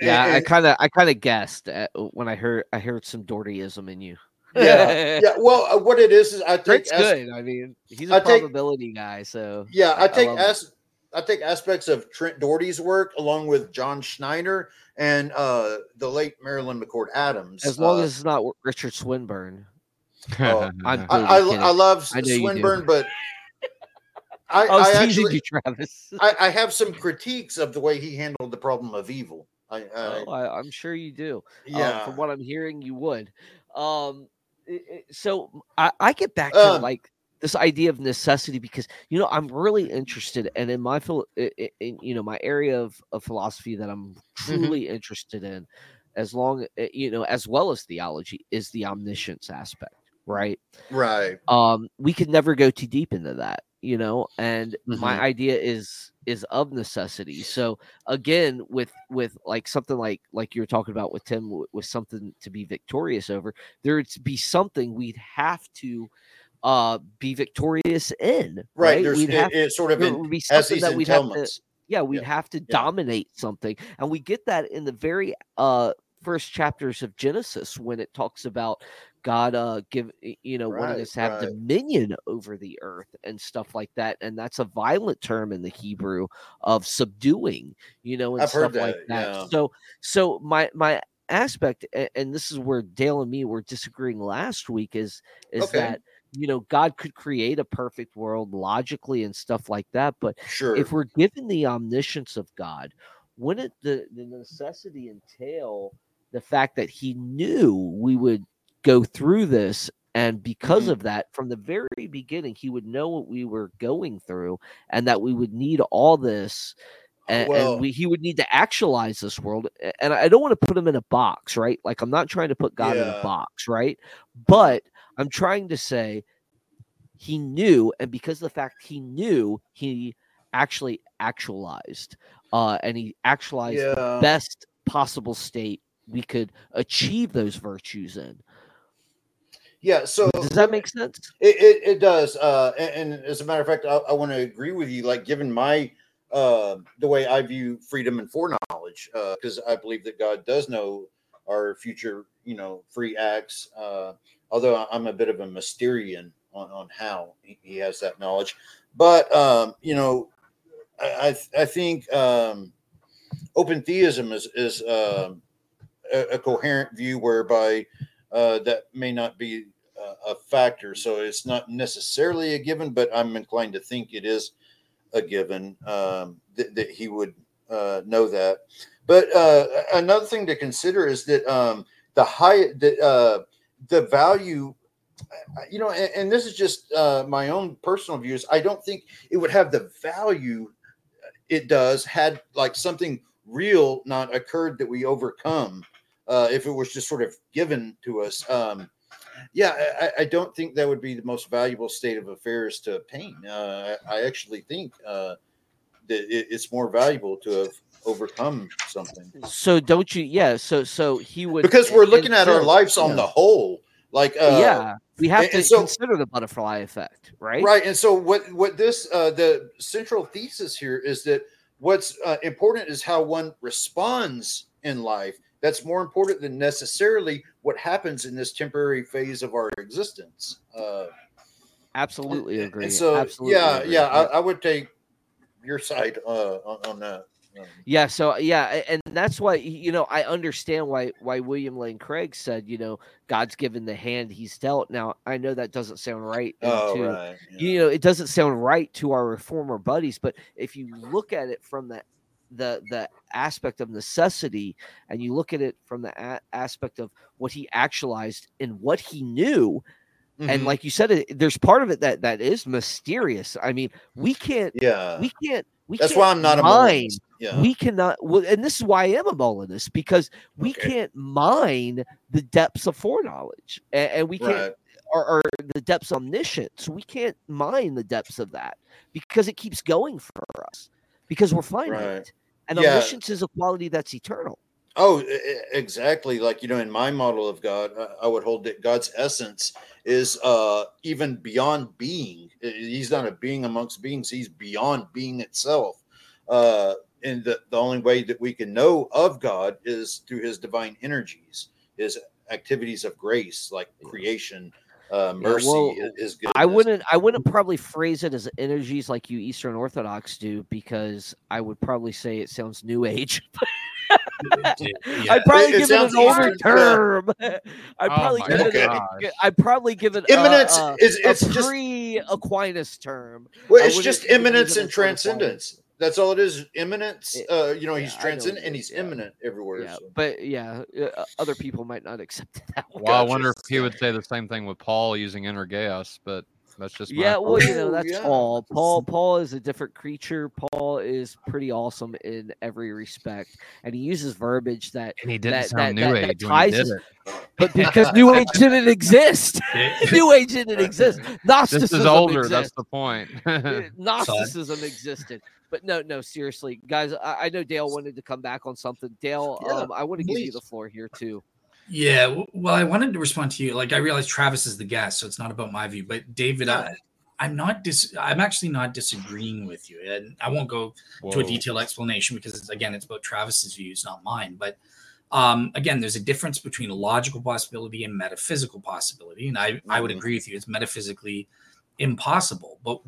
yeah, and- I kind of I kind of guessed at, when I heard I heard some Doughertyism in you. yeah, yeah. Well, uh, what it is is I take Trent's as- good. I mean, he's a I take- probability guy, so Yeah, I take love it. as I take aspects of Trent Dougherty's work along with John Schneider and uh, the late Marilyn McCord Adams. as long Uh, as it's not Richard Swinburne. *laughs* oh, I'm I, I, totally kidding. I love I know you do. Swinburne, but *laughs* I, I I actually you, *laughs* Travis. I, I have some critiques of the way he handled the problem of evil. I, I oh, I, I'm sure you do. Um, yeah. from what I'm hearing, you would. Um, i- i- so I, I get back to Um, like this idea of necessity because you know I'm really interested, and in my phil, i- i- in you know my area of, of philosophy that I'm truly interested in, as long uh, you know as well as theology, is the omniscience aspect, right? right. um we could never go too deep into that you know and my Mhm. idea is is of necessity so again with with like something like like you were talking about with tim with something to be victorious over there'd be something we'd have to uh be victorious in Right. right, There's we'd it, have it sort of there in, would be something that we'd have to yeah we'd Yeah, have to yeah. dominate something and we get that in the very uh first chapters of genesis when it talks about god uh give you know wanting us to have right. dominion over the earth and stuff like that and that's a violent term in the hebrew of subduing you know and I've stuff like that, that yeah. so so my my aspect and this is where dale and me were disagreeing last week is is Okay. that you know god could create a perfect world logically and stuff like that but Sure. if we're given the omniscience of God, wouldn't the, the necessity entail the fact that he knew we would go through this? And because Mhm. of that, from the very beginning, he would know what we were going through and that we would need all this. And, Well- and we, he would need to actualize this world. And I don't want to put him in a box, right? Like, I'm not trying to put God in a box, right? But I'm trying to say he knew, and because of the fact he knew, he actually actualized, uh, and he actualized the best possible state we could achieve those virtues in. Yeah. So Does that make sense? It, it, it does. Uh, and, and as a matter of fact, I, I want to agree with you. Like, given my uh, the way I view freedom and foreknowledge, because I believe that God does know our future, you know, free acts. Uh, although I'm a bit of a Mysterian on, on how he, has that knowledge. But um, you know, I I, I think um, open theism is is um, a, a coherent view whereby uh, that may not be a, a factor. So it's not necessarily a given, but I'm inclined to think it is a given um, that, that he would uh, know that. But uh, another thing to consider is that um, the high the uh, the value, you know, and, and this is just uh, my own personal views. I don't think it would have the value it does had like something real not occurred that we overcome. Uh, if it was just sort of given to us, um, yeah, I, I, don't think that would be the most valuable state of affairs to obtain. Uh, I, actually think uh, that it, it's more valuable to have overcome something. So don't you? Yeah. So so he would because we're looking at our lives on yeah. the whole. Like uh, yeah, we have and, to and so, consider the butterfly effect, right? Right. And so what what this uh, the central thesis here is that what's uh, important is how one responds in life that's more important than necessarily what happens in this temporary phase of our existence. Uh, Absolutely agree. And so, Absolutely yeah, agree. yeah, I, I, would take your side uh, on, on that. Yeah, so yeah, and that's why you know I understand why why William Lane Craig said you know God's given the hand He's dealt. Now I know that doesn't sound right. Oh, to, right. Yeah. You know it doesn't sound right to our reformer buddies, but if you look at it from that the the aspect of necessity and you look at it from the a- aspect of what he actualized and what he knew mm-hmm. and like you said it, there's part of it that that is mysterious i mean we can't yeah we can't we that's why i'm not mine, a yeah. we cannot well, and this is why i am a Molinist because we okay. can't mine the depths of foreknowledge and, and we can't or, or the depths of omniscience we can't mine the depths of that because it keeps going for us because we're finite right. And yeah. omniscience is a quality that's eternal. Oh, exactly. Like, you know, in my model of God, I would hold that God's essence is uh even beyond being. He's not a being amongst beings, he's beyond being itself. Uh and the, the only way that we can know of God is through his divine energies, his activities of grace, like creation, uh, mercy yeah, well, is good. I wouldn't. I wouldn't probably phrase it as energies like you Eastern Orthodox do because I would probably say it sounds New Age. *laughs* *laughs* yeah. I'd probably it, give it, it an older term. *laughs* I'd probably, oh give it a, I'd probably give it immanence. A, a, is it's a pre Aquinas term. Well, it's just immanence and transcendence. That's all it is. Immanence. Uh, you know, he's yeah, transcendent and he's yeah. immanent everywhere. Yeah, so. but yeah, uh, other people might not accept *laughs* that. Well, gotcha. I wonder if he would say the same thing with Paul using energeus, but that's just yeah. Well, you know, that's yeah. Paul. Paul. Paul is a different creature. Paul is pretty awesome in every respect, and he uses verbiage that and he didn't that, sound that, New that, Age ties when he did it. But *laughs* because New Age didn't exist, *laughs* New Age didn't exist. Gnosticism this is older. Exists. That's the point. *laughs* Gnosticism existed. But no, no, seriously, guys. I, I, know Dale wanted to come back on something. Dale, yeah, um, I want to give you the floor here too. Yeah, well, I wanted to respond to you. Like, I realize Travis is the guest, so it's not about my view. But David, yeah. I, I'm not dis. I'm actually not disagreeing with you, and I won't go Whoa. to a detailed explanation because, it's, again, it's about Travis's views, not mine. But um, again, there's a difference between a logical possibility and metaphysical possibility, and I, mm-hmm. I would mm-hmm. agree with you. It's metaphysically impossible, but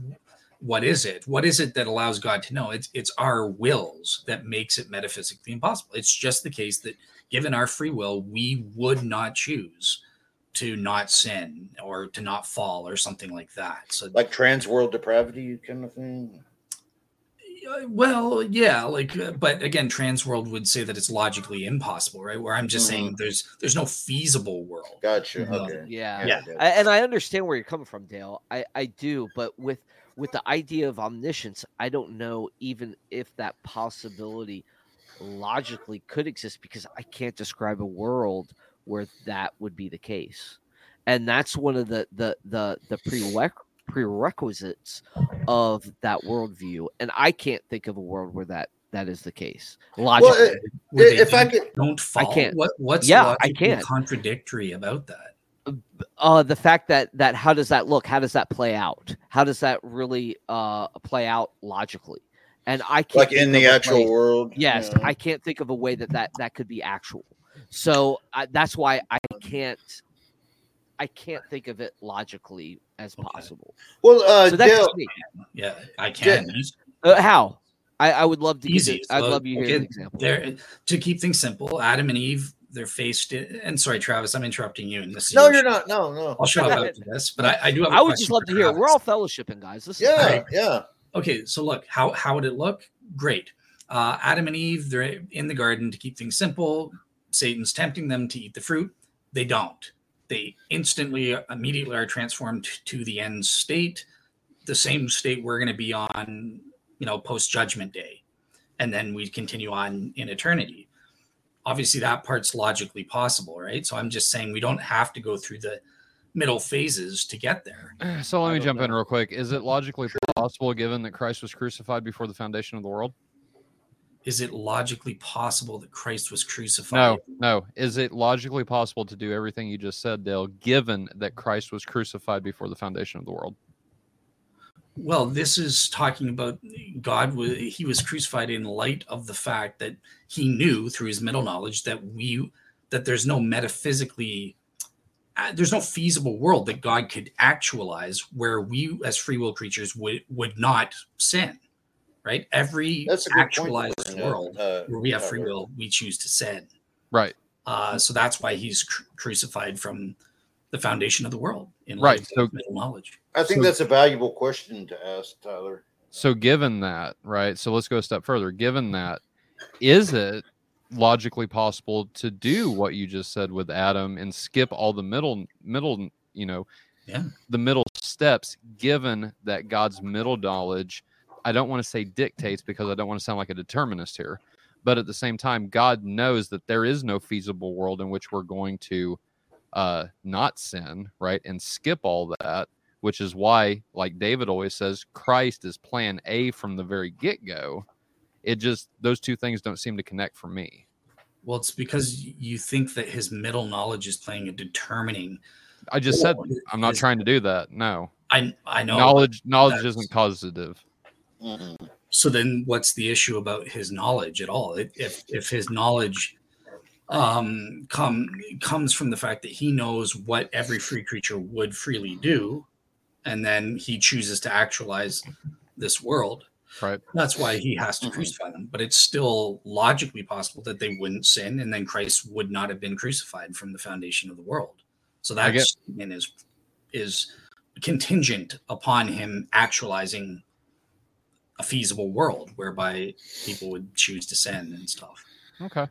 what is it? What is it that allows God to know? It's it's our wills that makes it metaphysically impossible. It's just the case that given our free will, we would not choose to not sin or to not fall or something like that. So like trans world depravity kind of thing. Well, yeah, like, uh, but again, trans world would say that it's logically impossible, right? Where I'm just mm-hmm. saying there's there's no feasible world. Gotcha. Okay. Yeah. Yeah. I, and I understand where you're coming from, Dale. I I do, but with with the idea of omniscience, I don't know even if that possibility logically could exist because I can't describe a world where that would be the case. And that's one of the the the the prereq- prerequisites of that worldview. And I can't think of a world where that that is the case. Logically, well, if I could, don't fall. I can't. What, what's yeah, I can't. contradictory about that? uh the fact that that how does that look how does that play out how does that really uh play out logically and i can't like in the actual world yes you know? i can't think of a way that that that could be actual so uh, that's why i can't I can't think of it logically as Okay. possible. Well, uh, So that's Dale. Yeah, I can. Uh, how? I, I would love to. Easy. Give it, I'd So, love you to hear an example. There, to keep things simple, Adam and Eve, they're faced. And sorry, Travis, I'm interrupting you. And this no, you're not. No, no. I'll shut *laughs* up after this, but I, I do have. a I would just love to hear. it. We're all fellowshipping, guys. This is Yeah, Right. yeah. Okay, so look, how how would it look? Great. Uh, Adam and Eve, they're in the garden to keep things simple. Satan's tempting them to eat the fruit. They don't. They instantly, immediately are transformed to the end state, the same state we're going to be on, you know, post judgment day, and then we continue on in eternity. Obviously, that part's logically possible, right? So I'm just saying we don't have to go through the middle phases to get there. *clears throat* So let me jump in real quick. Is it logically possible, given that Christ was crucified before the foundation of the world? Is it logically possible that Christ was crucified? No, no. Is it logically possible to do everything you just said, Dale, given that Christ was crucified before the foundation of the world? Well, this is talking about God. He was crucified in light of the fact that he knew through his middle knowledge that we that there's no metaphysically there's no feasible world that God could actualize where we as free will creatures would would not sin. Right? Every That's a point. actualized to bring up, world uh, where we have uh, free will, we choose to sin. Right. Uh, so that's why he's cru- crucified from the foundation of the world in Right, so- middle knowledge. I think So- that's a valuable question to ask, Tyler. So, given that, right? So, let's go a step further. Given that, is it logically possible to do what you just said with Adam and skip all the middle, middle, you know, Yeah. the middle steps, given that God's middle knowledge, I don't want to say dictates because I don't want to sound like a determinist here, but at the same time, God knows that there is no feasible world in which we're going to uh, not sin, right? And skip all that which is why, like David always says, Christ is plan A from the very get go. It just, those two things don't seem to connect for me. Well, it's because you think that his middle knowledge is playing a determining. I just said, role. I'm not His- trying to do that. No. I I know. knowledge knowledge isn't causative. So then, what's the issue about his knowledge at all? If if, if his knowledge um come comes from the fact that he knows what every free creature would freely do, and then he chooses to actualize this world. Right. That's why he has to Mhm. crucify them. But it's still logically possible that they wouldn't sin, and then Christ would not have been crucified from the foundation of the world. So I that get- statement is is contingent upon him actualizing a feasible world whereby people would choose to sin and stuff. Okay.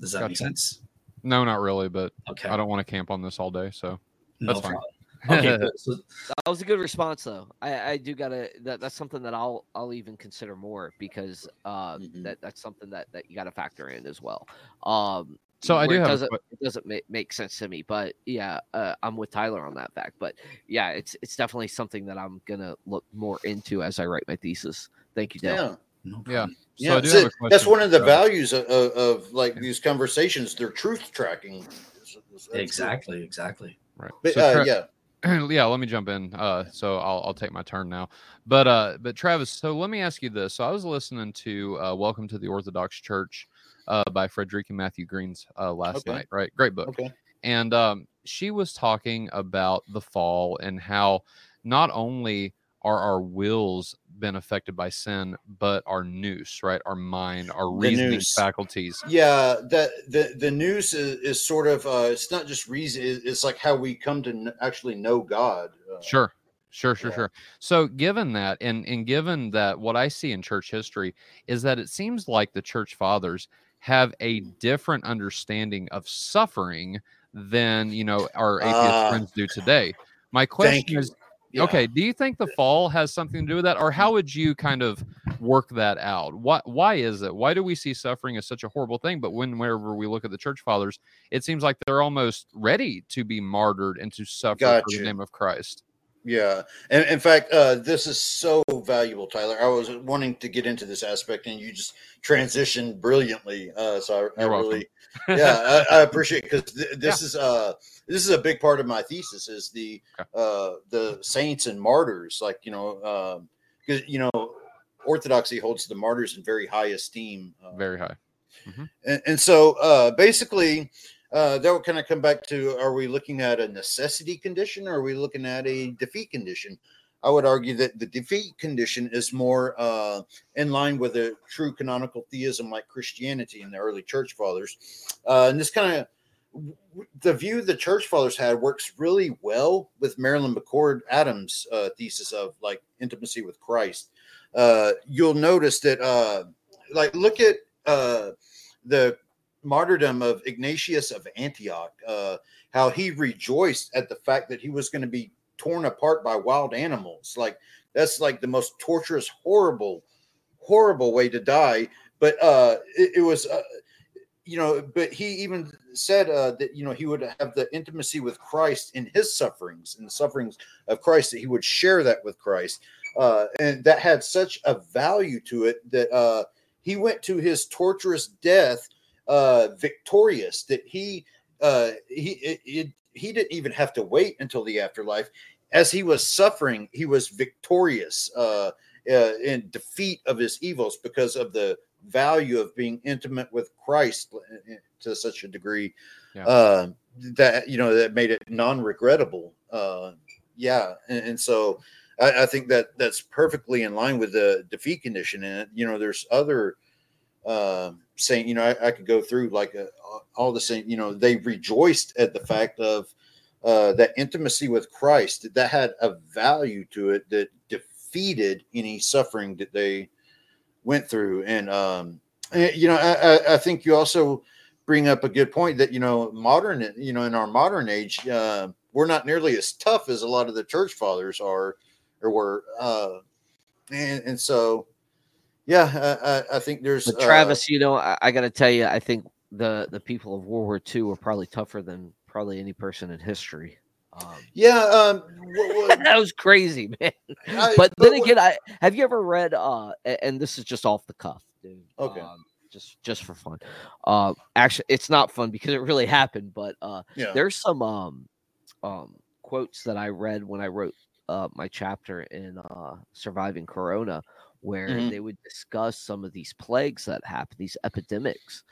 Does that make sense? No, not really, but Okay. I don't want to camp on this all day. So no that's fine. problem. Okay, *laughs* cool. So That was a good response, though. I, I do gotta. That, that's something that I'll I'll even consider more because uh, Mhm. that that's something that that you got to factor in as well. Um, So I do it have a doesn't it doesn't make, make sense to me, but yeah, uh, I'm with Tyler on that fact. But yeah, it's it's definitely something that I'm gonna look more into as I write my thesis. Thank you, Dale. Yeah. no Yeah. So Yeah, I do so have a question. that's one of the values of, of, of like these conversations. They're truth tracking. That's- Exactly, exactly. Right. But So uh, yeah, *clears throat* yeah, let me jump in. Uh, so I'll I'll take my turn now. But uh, but Travis, so let me ask you this. So I was listening to uh, Welcome to the Orthodox Church uh, by Frederica Mathewes-Green's uh, last Okay. night. Right, great book. okay. and um, she was talking about the fall and how not only are our wills been affected by sin, but our nous, right, our mind, our reasoning faculties. Yeah, that the the nous is, is sort of uh, it's not just reason. It's like how we come to actually know God. Uh, Sure. Sure, sure, Yeah. sure. So, given that, and and given that, what I see in church history is that it seems like the church fathers have a different understanding of suffering than you know our atheist Ah. friends do today. My question is, Yeah. Okay, do you think the fall has something to do with that, or how would you kind of work that out? Why why is it? Why do we see suffering as such a horrible thing? But when whenever we look at the church fathers, it seems like they're almost ready to be martyred and to suffer for the name of Christ. Yeah, and in fact, uh, this is so valuable, Tyler. I was wanting to get into this aspect, and you just transitioned brilliantly. Uh, so I, I really, *laughs* yeah, I, I appreciate because th- this is uh this is a big part of my thesis is the Okay. uh the saints and martyrs, like you know, because you know, Orthodoxy holds the martyrs in very high esteem. Uh, Very high. and, and so uh, basically, uh, that would kind of come back to: Are we looking at a necessity condition, or are we looking at a defeat condition? I would argue that the defeat condition is more uh, in line with a true canonical theism like Christianity in the early church fathers. Uh, and this kind of the view the church fathers had works really well with Marilyn McCord Adams' uh, thesis of like intimacy with Christ. Uh, you'll notice that, uh, like, look at uh, the martyrdom of Ignatius of Antioch, uh, how he rejoiced at the fact that he was going to be torn apart by wild animals. Like that's like the most torturous, horrible, horrible way to die. But uh, it, it was, uh, you know, but he even said uh, that you know he would have the intimacy with Christ in his sufferings, in the sufferings of Christ, that he would share that with Christ, uh, and that had such a value to it that uh, he went to his torturous death uh, victorious. That he uh, he it, it, he didn't even have to wait until the afterlife as he was suffering, he was victorious uh, uh, in defeat of his evils because of the value of being intimate with Christ to such a degree yeah. uh, that you know that made it non-regrettable. Uh, yeah, and, and so I, I, think that that's perfectly in line with the defeat condition. And you know, there's other uh, saying, you know, I, I could go through like uh, all the same. You know, they rejoiced at the fact of uh, that intimacy with Christ that had a value to it that defeated any suffering that they went through. And, um, and you know, I, I, think you also bring up a good point that, you know, modern, you know, in our modern age, uh, we're not nearly as tough as a lot of the church fathers are or were. Uh, and, and so, yeah, I, I think there's but Travis. Uh, you know, I, I got to tell you, I think the the people of World War II were probably tougher than probably any person in history. Um, yeah, um, what, what, *laughs* that was crazy, man. I, but, then again, I have you ever read? Uh, and this is just off the cuff, dude. Okay. Um, just just for fun. Uh, actually, it's not fun because it really happened. But uh, yeah. there's some um, um, quotes that I read when I wrote uh, my chapter in uh, surviving Corona, where mm-hmm. they would discuss some of these plagues that happen, these epidemics.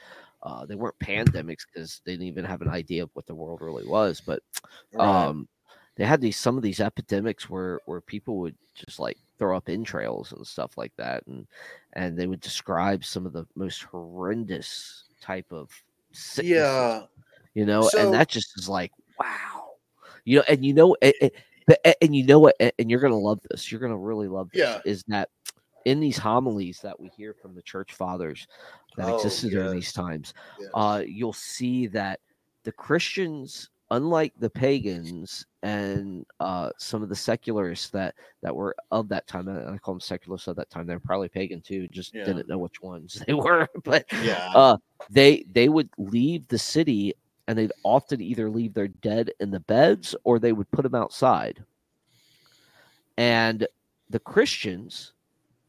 Uh, they weren't pandemics because they didn't even have an idea of what the world really was. But um, they had these some of these epidemics where where people would just like throw up entrails and stuff like that, and and they would describe some of the most horrendous type of sicknesses, yeah, you know, so, and that just is like wow, you know, and you know, it, it, but and you know what, and you're gonna love this. You're gonna really love this. Yeah. Is that in these homilies that we hear from the church fathers that oh, existed yes. during these times, yes. uh, you'll see that the Christians, unlike the pagans and uh, some of the secularists that that were of that time, and I call them secularists of that time, they're probably pagan too, just yeah. didn't know which ones *laughs* they were. But yeah, uh, they they would leave the city and they'd often either leave their dead in the beds or they would put them outside. And the Christians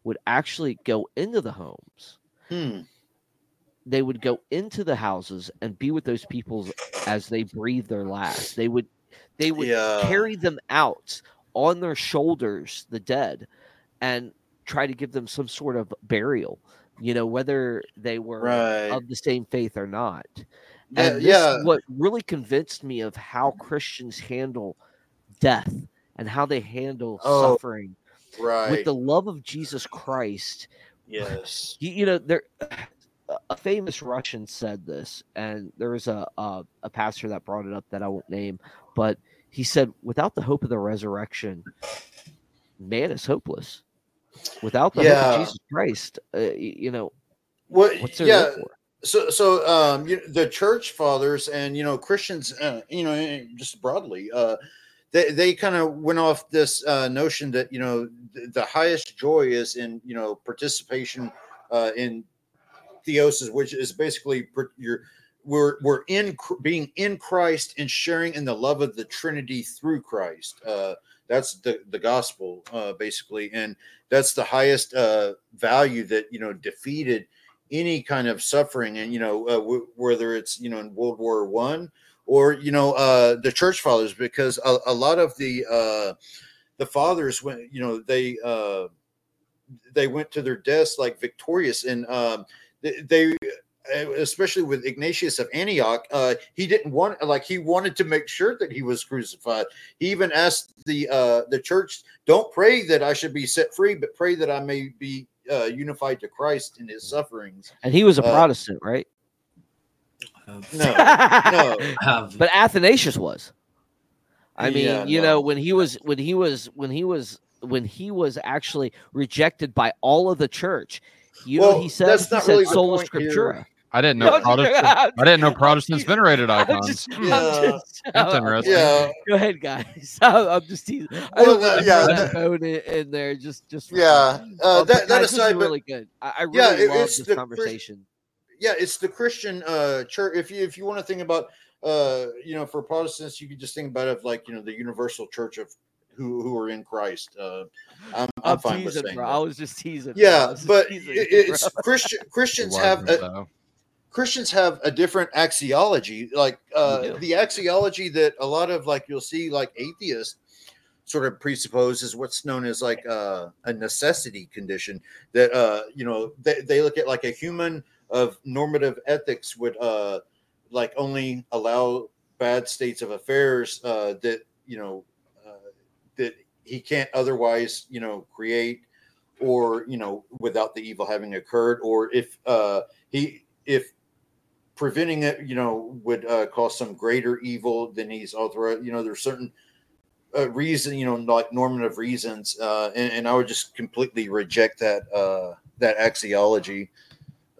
would actually go into the homes. Hmm. They would go into the houses and be with those people as they breathe their last. They would they would yeah. carry them out on their shoulders, the dead, and try to give them some sort of burial. You know, whether they were right. of the same faith or not. And yeah, yeah. what really convinced me of how Christians handle death and how they handle oh, suffering right. with the love of jesus christ yes. you, you know there a famous russian said this and there was a, a, a pastor that brought it up that i won't name but he said without the hope of the resurrection man is hopeless. Without the yeah. hope of jesus christ uh, you know what what's there yeah. so so um you, the church fathers and you know christians uh, you know just broadly uh they, they kind of went off this uh, notion that you know th- the highest joy is in you know participation uh, in theosis, which is basically you're we're we're in being in Christ and sharing in the love of the Trinity through Christ. Uh, that's the the gospel uh, basically, and that's the highest uh, value that you know defeated any kind of suffering, and you know uh, whether it's you know in World War One or you know uh, the church fathers because a, a lot of the uh, the fathers went you know they uh, they went to their deaths like victorious and um, they, they uh, especially with Ignatius of Antioch, uh, he didn't want like he wanted to make sure that he was crucified. He even asked the uh, the church, "Don't pray that I should be set free, but pray that I may be uh, unified to Christ in His sufferings." And he was a Uh, Protestant, right? Have- No, *laughs* no, have- But Athanasius was. I mean, Yeah, you no. know, when he was when he was when he was when he was actually rejected by all of the church, you know, Well, what he said that's not said really the sola point here. scriptura. I didn't No, know *laughs* Protestant. *laughs* I didn't know Protestants venerated icons. just, Yeah. just- That's interesting. yeah, Go ahead, guys. I'm, I'm just teasing. I Well, don't yeah, throw that- that in, in there. Just, just yeah. Uh, Uh, that but that guys, aside, but really good. I, I really Yeah, love this the Chris- conversation. Yeah, it's the Christian uh church. If you if you want to think about uh you know for Protestants, you could just think about it like you know the universal church of who who are in Christ. Uh, I'm, *laughs* I'm, I'm, fine with saying bro. that. I was just teasing. Yeah, just but teasing it, you, bro. it's Christian *laughs* Christians have a, though. Christians have a different axiology. Like do. uh, the axiology that a lot of like you'll see like atheists sort of presupposes what's known as like uh, a necessity condition. That uh, you know they, they look at like a human of normative ethics would uh, like only allow bad states of affairs uh, that you know uh, that he can't otherwise you know create or you know without the evil having occurred or if uh he if preventing it you know would uh, cause some greater evil than he's authorized you know there's certain uh, reason you know like normative reasons uh and, and i would just completely reject that uh that axiology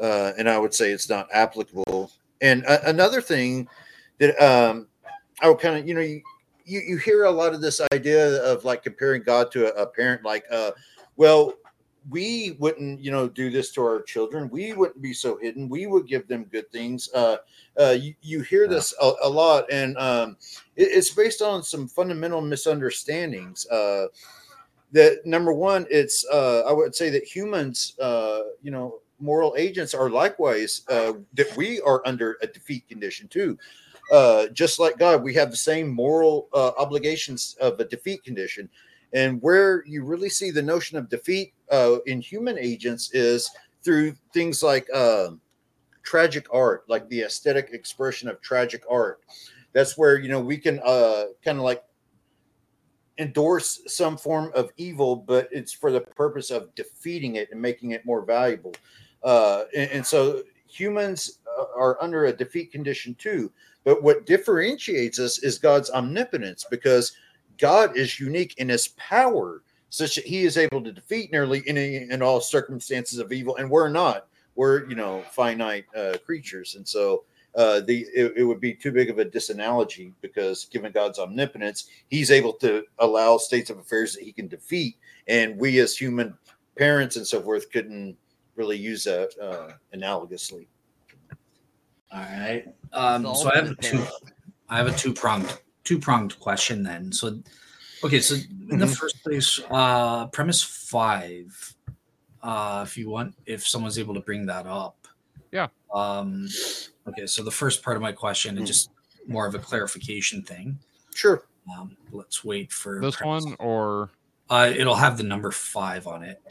uh and i would say it's not applicable. And a- another thing that um i would kind of you know you, you you hear a lot of this idea of like comparing god to a, a parent like uh well we wouldn't you know do this to our children. We wouldn't be so hidden. We would give them good things. Uh, uh you, you hear this a, a lot and um it, it's based on some fundamental misunderstandings uh that number one it's uh i would say that humans uh you know moral agents are likewise uh that we are under a defeat condition too uh just like god we have the same moral uh, obligations of a defeat condition and where you really see the notion of defeat uh, in human agents is through things like uh, tragic art, like the aesthetic expression of tragic art. That's where you know we can uh, kind of like endorse some form of evil, but it's for the purpose of defeating it and making it more valuable. Uh, and, and so humans uh, are under a defeat condition too. But what differentiates us is God's omnipotence because God is unique in his power, such that he is able to defeat nearly any and all circumstances of evil, and we're not. We're, you know, finite uh, creatures. And so uh, the it, it would be too big of a disanalogy because given God's omnipotence, he's able to allow states of affairs that he can defeat. And we as human parents and so forth couldn't really use that uh, analogously. All right. Um, so I have a two. I have a two pronged two pronged question then. So, okay. So in the Mhm. first place, uh, premise five. Uh, if you want, if someone's able to bring that up. Yeah. Um. Okay. So the first part of my question is just more of a clarification thing. Sure. Um, let's wait for This premise- one or Uh, it'll have the number five on it.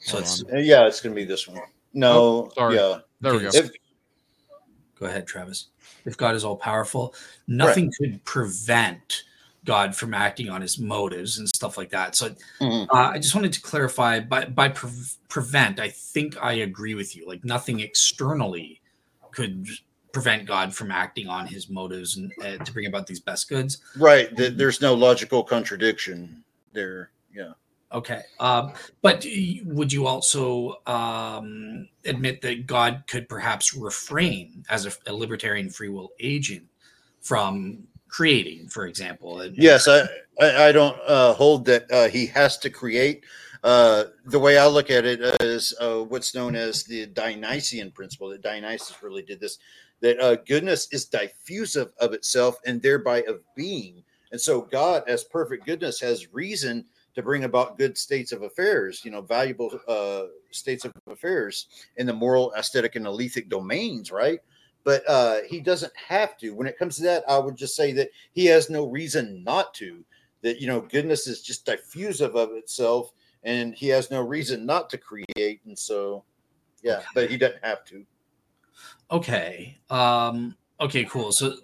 So it's. Uh, yeah, it's going to be this one. No, Oh, sorry. yeah. there we go. If- Go ahead, Travis. If God is all powerful, nothing could prevent God from acting on his motives and stuff like that. So Mhm. uh, I just wanted to clarify by by pre- prevent. I think I agree with you. Like nothing externally could prevent God from acting on his motives and uh, to bring about these best goods. Right. th- There's no logical contradiction there. Yeah. Okay. Um, but would you also um, admit that God could perhaps refrain as a, a libertarian free will agent from creating, for example? and- Yes, I I, don't uh, hold that uh, he has to create. Uh, the way I look at it is uh, what's known as the Dionysian principle. That Dionysius really did this. That uh, goodness is diffusive of itself and thereby of being. And so God, as perfect goodness, has reason to bring about good states of affairs. You know, valuable uh, states of affairs in the moral, aesthetic, and alethic domains. Right. But uh, he doesn't have to. When it comes to that, I would just say that he has no reason not to. That you know, goodness is just diffusive of itself, and he has no reason not to create. And so, yeah, but he doesn't have to. Okay. Um, okay. Cool. So,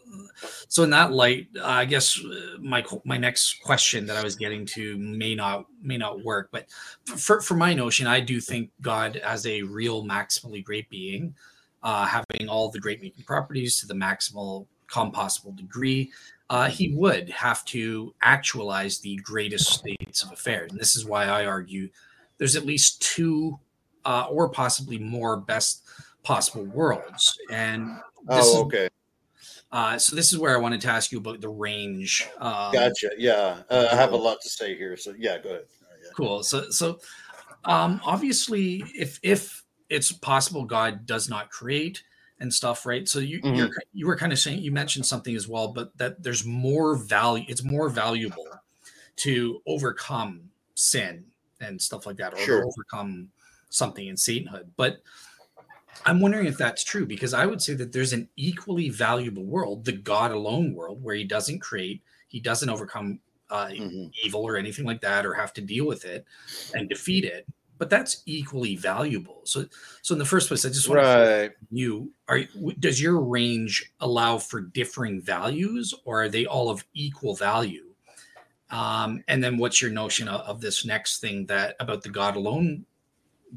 so in that light, uh, I guess uh, my my next question that I was getting to may not may not work, but for for my notion, I do think God as a real maximally great being, uh, having all the great making properties to the maximal possible degree, uh, he would have to actualize the greatest states of affairs, and this is why I argue there's at least two uh, or possibly more best possible worlds. And oh, okay. Uh, so this is where I wanted to ask you about the range. Um, gotcha. Yeah, uh, I have a lot to say here. So yeah, go ahead. Yeah. Cool. So so um, obviously, if if it's possible, God does not create and stuff, right? So you mm-hmm. you were kind of saying you mentioned something as well, but that there's more value. It's more valuable to overcome sin and stuff like that, or sure. overcome something in sainthood. But I'm wondering if that's true because I would say that there's an equally valuable world, the God alone world, where he doesn't create, he doesn't overcome uh, mm-hmm. evil or anything like that, or have to deal with it and defeat it. But that's equally valuable. So, so in the first place, I just want right. to you are does your range allow for differing values, or are they all of equal value? Um, and then, what's your notion of, of this next thing that about the God alone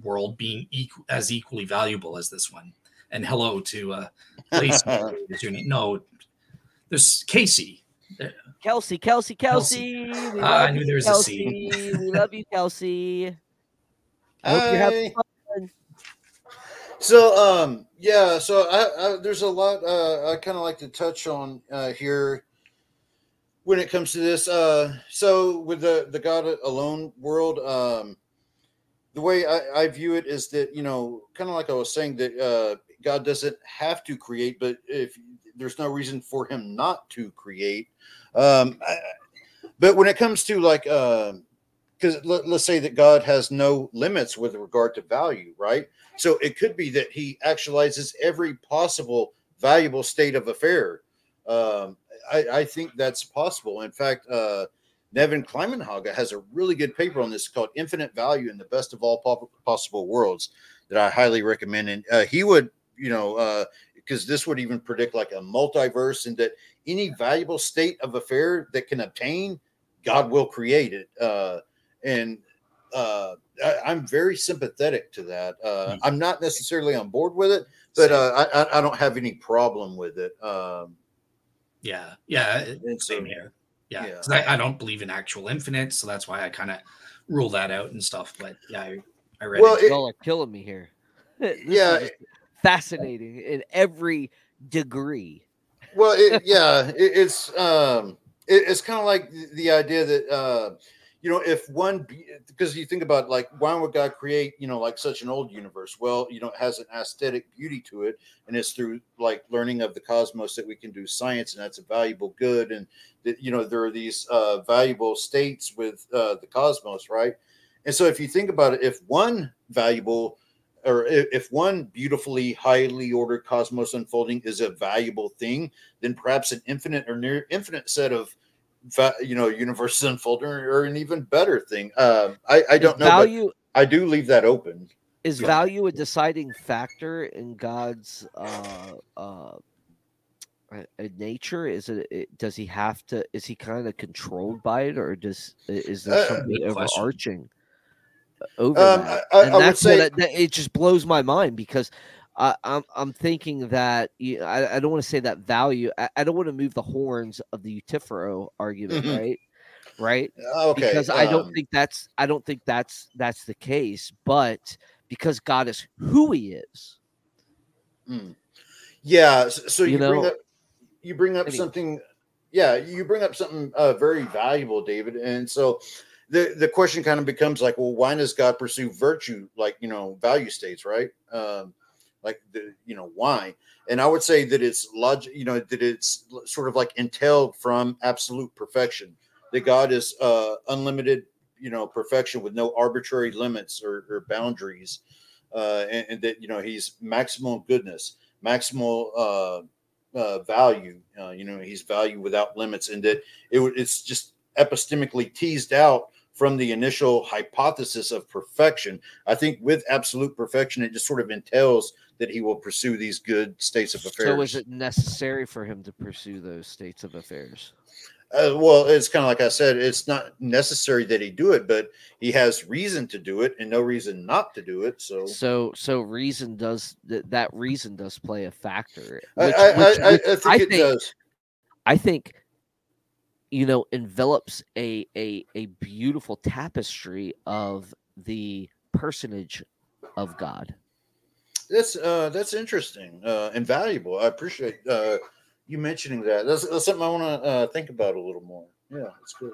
world being equal, as equally valuable as this one. And hello to uh, *laughs* no, there's Casey. Kelsey, Kelsey, Kelsey. Kelsey. Uh, I knew there was Kelsey. a C. we love you, Kelsey. I hope you're fun. So, um, yeah, so I, I, there's a lot uh, I kind of like to touch on uh, here when it comes to this. Uh, so with the the God alone world, um, the way I, I, view it is that you know, kind of like I was saying that uh, God doesn't have to create, but if there's no reason for Him not to create. Um, I, but when it comes to like, because um, uh, let, let's say that God has no limits with regard to value, right? So it could be that He actualizes every possible valuable state of affair. Um, I, I, think that's possible. In fact, uh, Nevin Climenhaga has a really good paper on this called Infinite Value in the Best of All Possible Worlds that I highly recommend. And uh, he would, you know, because uh, this would even predict like a multiverse and that any valuable state of affair that can obtain, God will create it. Uh, and uh, I, am very sympathetic to that. Uh, hmm. I'm not necessarily on board with it, but uh, I, I, don't have any problem with it. Um, yeah, yeah, same here. Yeah, yeah. I, I, don't believe in actual infinite, so that's why I kind of rule that out and stuff. But yeah, I, I read well, it. Y'all are killing me here. *laughs* yeah, fascinating in every degree. Well, it, *laughs* yeah, it, it's um, it's kind of like the idea that uh, you know, if one because you think about like why would God create you know like such an old universe? Well, you know, it has an aesthetic beauty to it, and it's through like learning of the cosmos that we can do science, and that's a valuable good. And that you know there are these uh, valuable states with uh, the cosmos, right? And so if you think about it, if one valuable or if one beautifully highly ordered cosmos unfolding is a valuable thing, then perhaps an infinite or near infinite set of you know universes unfolding or an even better thing. Uh, I, I don't know. Value. I do leave that open. Is yeah. value a deciding factor in God's uh, uh, nature? Is it, Does he have to? Is he kind of controlled by it, or does is there uh, something uh, overarching over um, that? I, and I that's say, what it, it just blows my mind because I, am I'm, I'm thinking that you, I, I don't want to say that value. I, I don't want to move the horns of the Euthyphro argument, mm-hmm. right? Right? Okay. Because I don't um think that's I don't think that's that's the case. But because God is who He is. Mm. Yeah. So, so you, you know, bring up you bring up something. Yeah, you bring up something uh, very valuable, David. And so the the question kind of becomes like, well, why does God pursue virtue, like you know, value states, right? Um, like the you know why and i would say that it's logic you know that it's sort of like entailed from absolute perfection that god is uh unlimited you know perfection with no arbitrary limits or, or boundaries uh and, and, that you know he's maximal goodness maximal uh uh, value. Uh, you know, he's value without limits, and that it, it's just epistemically teased out from the initial hypothesis of perfection. I think with absolute perfection, it just sort of entails that he will pursue these good states of affairs. So is it necessary for him to pursue those states of affairs? Uh, well, it's kind of like I said, it's not necessary that he do it, but he has reason to do it and no reason not to do it. So, So so reason does that that reason does play a factor. I, which- I, which- I, which I think I it think- does. I think you know envelops a a a beautiful tapestry of the personage of God. That's uh, that's interesting uh, and valuable. I appreciate uh, you mentioning that. That's, that's something I want to uh, think about a little more. Yeah, it's good.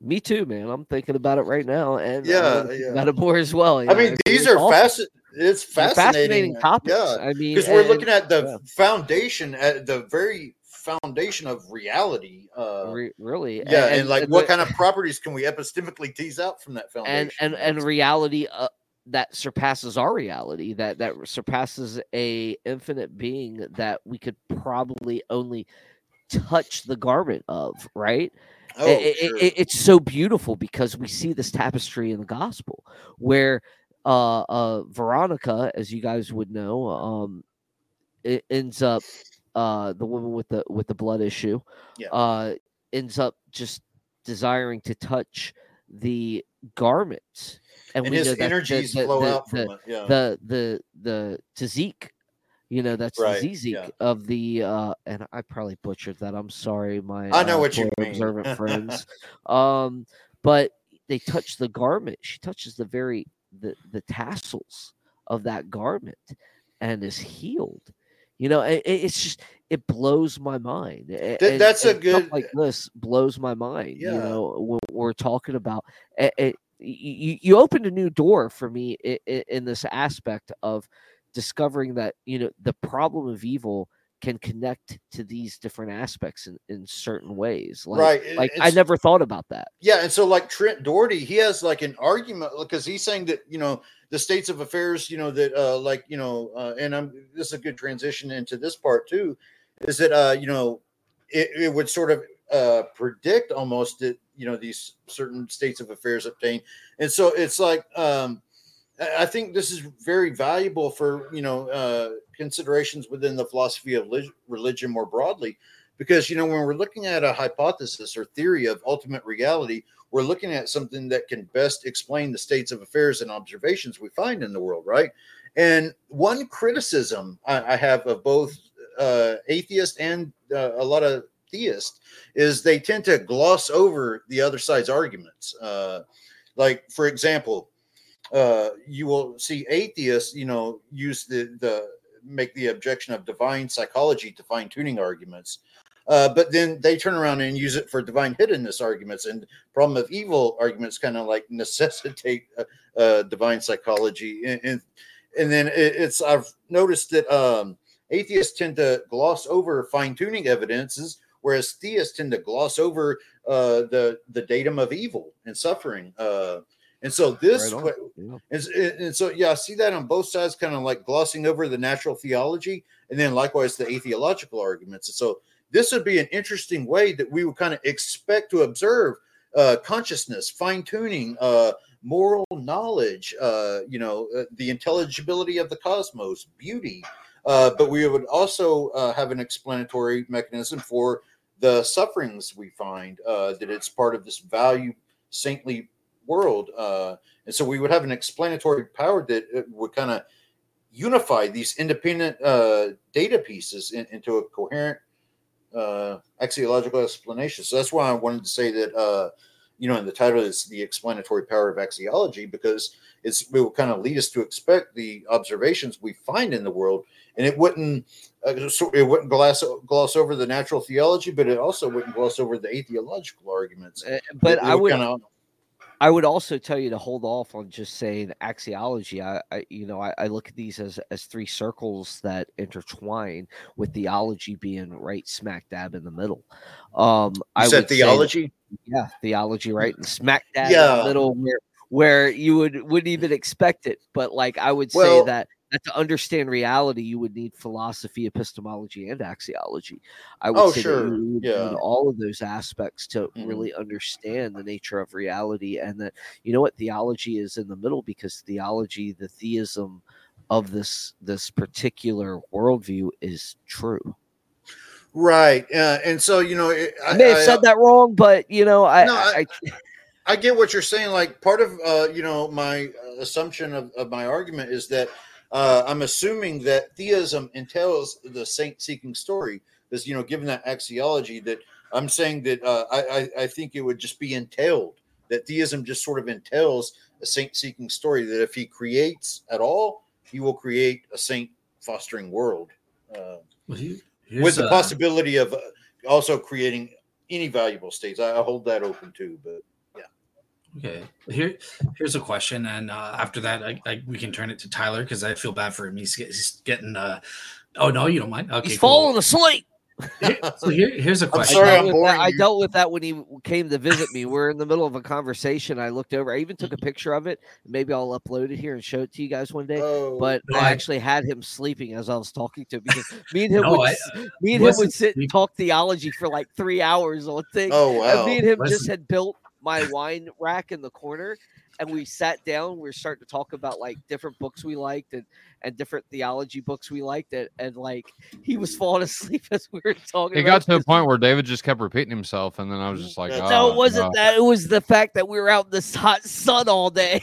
Me too, man. I'm thinking about it right now, and Yeah, yeah. about it more as well. I mean, these are awesome. fascinating. It's They're fascinating, topics. Yeah, I mean, because we're and- looking at the yeah. foundation, at the very foundation of reality. Uh, Re- really, yeah, and, like what the- kind of properties can we epistemically tease out from that foundation? and and and reality uh, that surpasses our reality that that surpasses a infinite being that we could probably only touch the garment of right oh, it- it- sure. it- it's so beautiful because we see this tapestry in the gospel where uh uh veronica as you guys would know um it ends up uh the woman with the with the blood issue Yeah. uh ends up just desiring to touch the garments and, and we his know that the- energies the, flow the, out from the, it. Yeah, the the the tzazik you know that's Right, the zizik yeah. of the uh and i probably butchered that i'm sorry my I know uh, what you mean. observant *laughs* friends um but they touch the garment she touches the very the the tassels of that garment and is healed you know it, it- it's just it blows my mind A- Th- and- that's a good- like this blows my mind Yeah. you know when we're talking about it, it, you, you opened a new door for me in, in this aspect of discovering that you know the problem of evil can connect to these different aspects in, in certain ways like, right. like i never thought about that Yeah, and so like Trent Dougherty, he has like an argument because he's saying that you know the states of affairs, you know that uh like you know, uh, and I'm this is a good transition into this part too, is that uh you know it, it would sort of uh predict almost that you know these certain states of affairs obtain, and so it's like um I think this is very valuable for you know uh considerations within the philosophy of religion more broadly. Because you know when we're looking at a hypothesis or theory of ultimate reality we're looking at something that can best explain the states of affairs and observations we find in the world right? And one criticism i, I have of both uh, atheist and uh, a lot of theists is they tend to gloss over the other side's arguments. Uh, like for example uh, you will see atheists you know use the the make the objection of divine psychology to fine tuning arguments. Uh, but then they turn around and use it for divine hiddenness arguments and problem of evil arguments kind of like necessitate uh, uh, divine psychology. And, and and then it, it's i've noticed that um, atheists tend to gloss over fine-tuning evidences whereas theists tend to gloss over uh, the the datum of evil and suffering. Uh, and so this Right. Yeah. and, and so, yeah, I see that on both sides, kind of like glossing over the natural theology, and then likewise the atheological arguments. And so, this would be an interesting way that we would kind of expect to observe uh, consciousness, fine tuning, uh, moral knowledge, uh, you know, uh, the intelligibility of the cosmos, beauty. Uh, but we would also uh, have an explanatory mechanism for the sufferings we find, uh, that it's part of this value saintly world. Uh, and so we would have an explanatory power that uh, would kind of unify these independent uh, data pieces in, into a coherent uh, axiological explanation. So that's why I wanted to say that, uh, you know, in the title is the explanatory power of axiology because it's it will kind of lead us to expect the observations we find in the world, and it wouldn't uh, so it wouldn't gloss gloss over the natural theology, but it also wouldn't gloss over the atheological arguments. Uh, but It- it i would kinda- I would also tell you to hold off on just saying axiology. I, I you know, I, I look at these as as three circles that intertwine, with theology being right smack dab in the middle. Um, I said say that- theology. yeah, theology, right, and smack dab in the middle where where you would wouldn't even expect it. But like I would say that that to understand reality, you would need philosophy, epistemology, and axiology. I would Oh, say sure. you would Yeah. need all of those aspects to Mhm. really understand the nature of reality, and that you know what theology is in the middle because theology, the theism of this this particular worldview is true. Right. Uh, and so, you know, it, I may have said that wrong, but you know, I, No, I, I- I get what you're saying. Like part of, uh, you know, my uh, assumption of, of my argument is that uh, I'm assuming that theism entails the saint seeking story. This, you know, given that axiology, that I'm saying that uh, I, I, I think it would just be entailed that theism just sort of entails a saint seeking story. That if he creates at all, he will create a saint fostering world uh, Well, he- with the uh, possibility of uh, also creating any valuable states. I, I hold that open too, but. Okay, here here's a question, and uh, after that, I, I, we can turn it to Tyler because I feel bad for him. He's, he's getting. Uh, oh no, you don't mind? Okay, he's cool. falling asleep. Here- so here, here's a I'm question. sorry, I I'm dealt, with that, boring I dealt with that when he came to visit me. We're in the middle of a conversation. I looked over. I even took a picture of it. Maybe I'll upload it here and show it to you guys one day. Oh, But No, I I- actually had him sleeping as I was talking to him because me and him No, would I- s- me and him would sit and talk theology for like three hours on things. oh And wow. me and him Listen. just had built my wine rack in the corner, and we sat down. We were starting to talk about like different books we liked and and different theology books we liked. And, and like he was falling *laughs* asleep as we were talking. It about got to a this. point where David just kept repeating himself, and then I was just like, oh, No, No, "Oh, it wasn't no." that. It was the fact that we were out in this hot sun all day.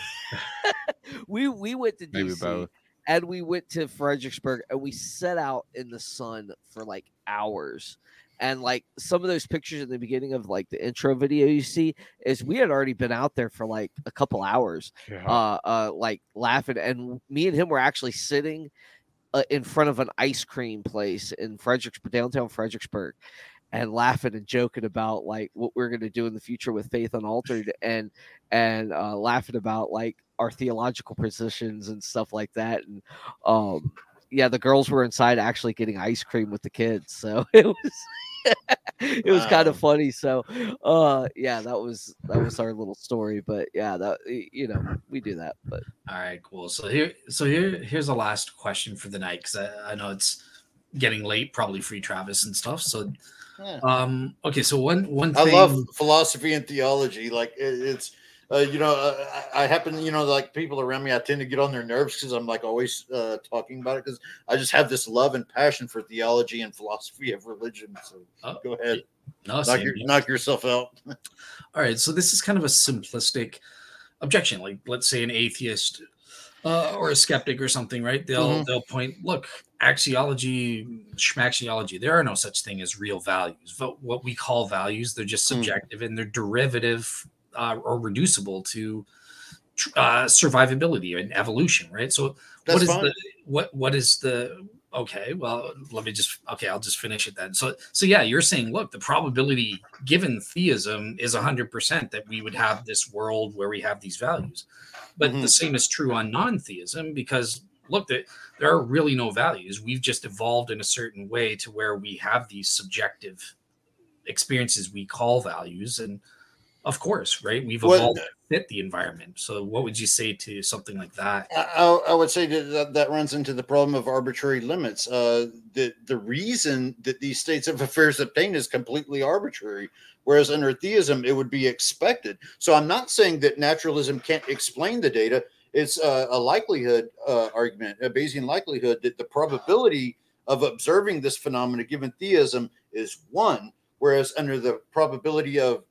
*laughs* we we went to Maybe DC both. and we went to Fredericksburg and we set out in the sun for like hours. And like some of those pictures in the beginning of like the intro video you see is we had already been out there for like a couple hours, Yeah. uh, uh, like laughing. And me and him were actually sitting uh, in front of an ice cream place in Fredericksburg, downtown Fredericksburg, and laughing and joking about like what we're going to do in the future with Faith Unaltered, and and uh, laughing about like our theological positions and stuff like that. And um, yeah, the girls were inside actually getting ice cream with the kids, so *laughs* it was. it was kind of funny so uh yeah that was that was our little story but yeah that you know we do that but All right, cool. So here, so here, here's the last question for the night because I, I know it's getting late, probably free Travis and stuff. So, Yeah. um, okay, so one one I love philosophy and theology. Like it, it's, uh, you know, uh, I, I happen, you know, like people around me, I tend to get on their nerves because I'm like always uh, talking about it because I just have this love and passion for theology and philosophy of religion. So Oh, go ahead, no, knock, your, knock yourself out. *laughs* All right, so this is kind of a simplistic objection. Like, let's say an atheist uh, or a skeptic or something, right? They'll Mhm. they'll point, look, axiology, schmaxiology. There are no such thing as real values. But what we call values, they're just Mm. subjective and they're derivative uh, or reducible to uh, survivability and evolution, right? So, That's what is fine. the what what is the okay well let me just okay i'll just finish it then so so yeah you're saying look the probability given theism is 100% that we would have this world where we have these values but Mhm. the same is true on non-theism because look there, there are really no values we've just evolved in a certain way to where we have these subjective experiences we call values and of course right we've evolved to fit the environment so what would you say to something like that I, I would say that, that runs into the problem of arbitrary limits. Uh, the the reason that these states of affairs obtain is completely arbitrary, whereas under theism it would be expected. So I'm not saying that naturalism can't explain the data. It's uh, a likelihood uh, argument, a Bayesian likelihood that the probability of observing this phenomena given theism is one, whereas under the probability of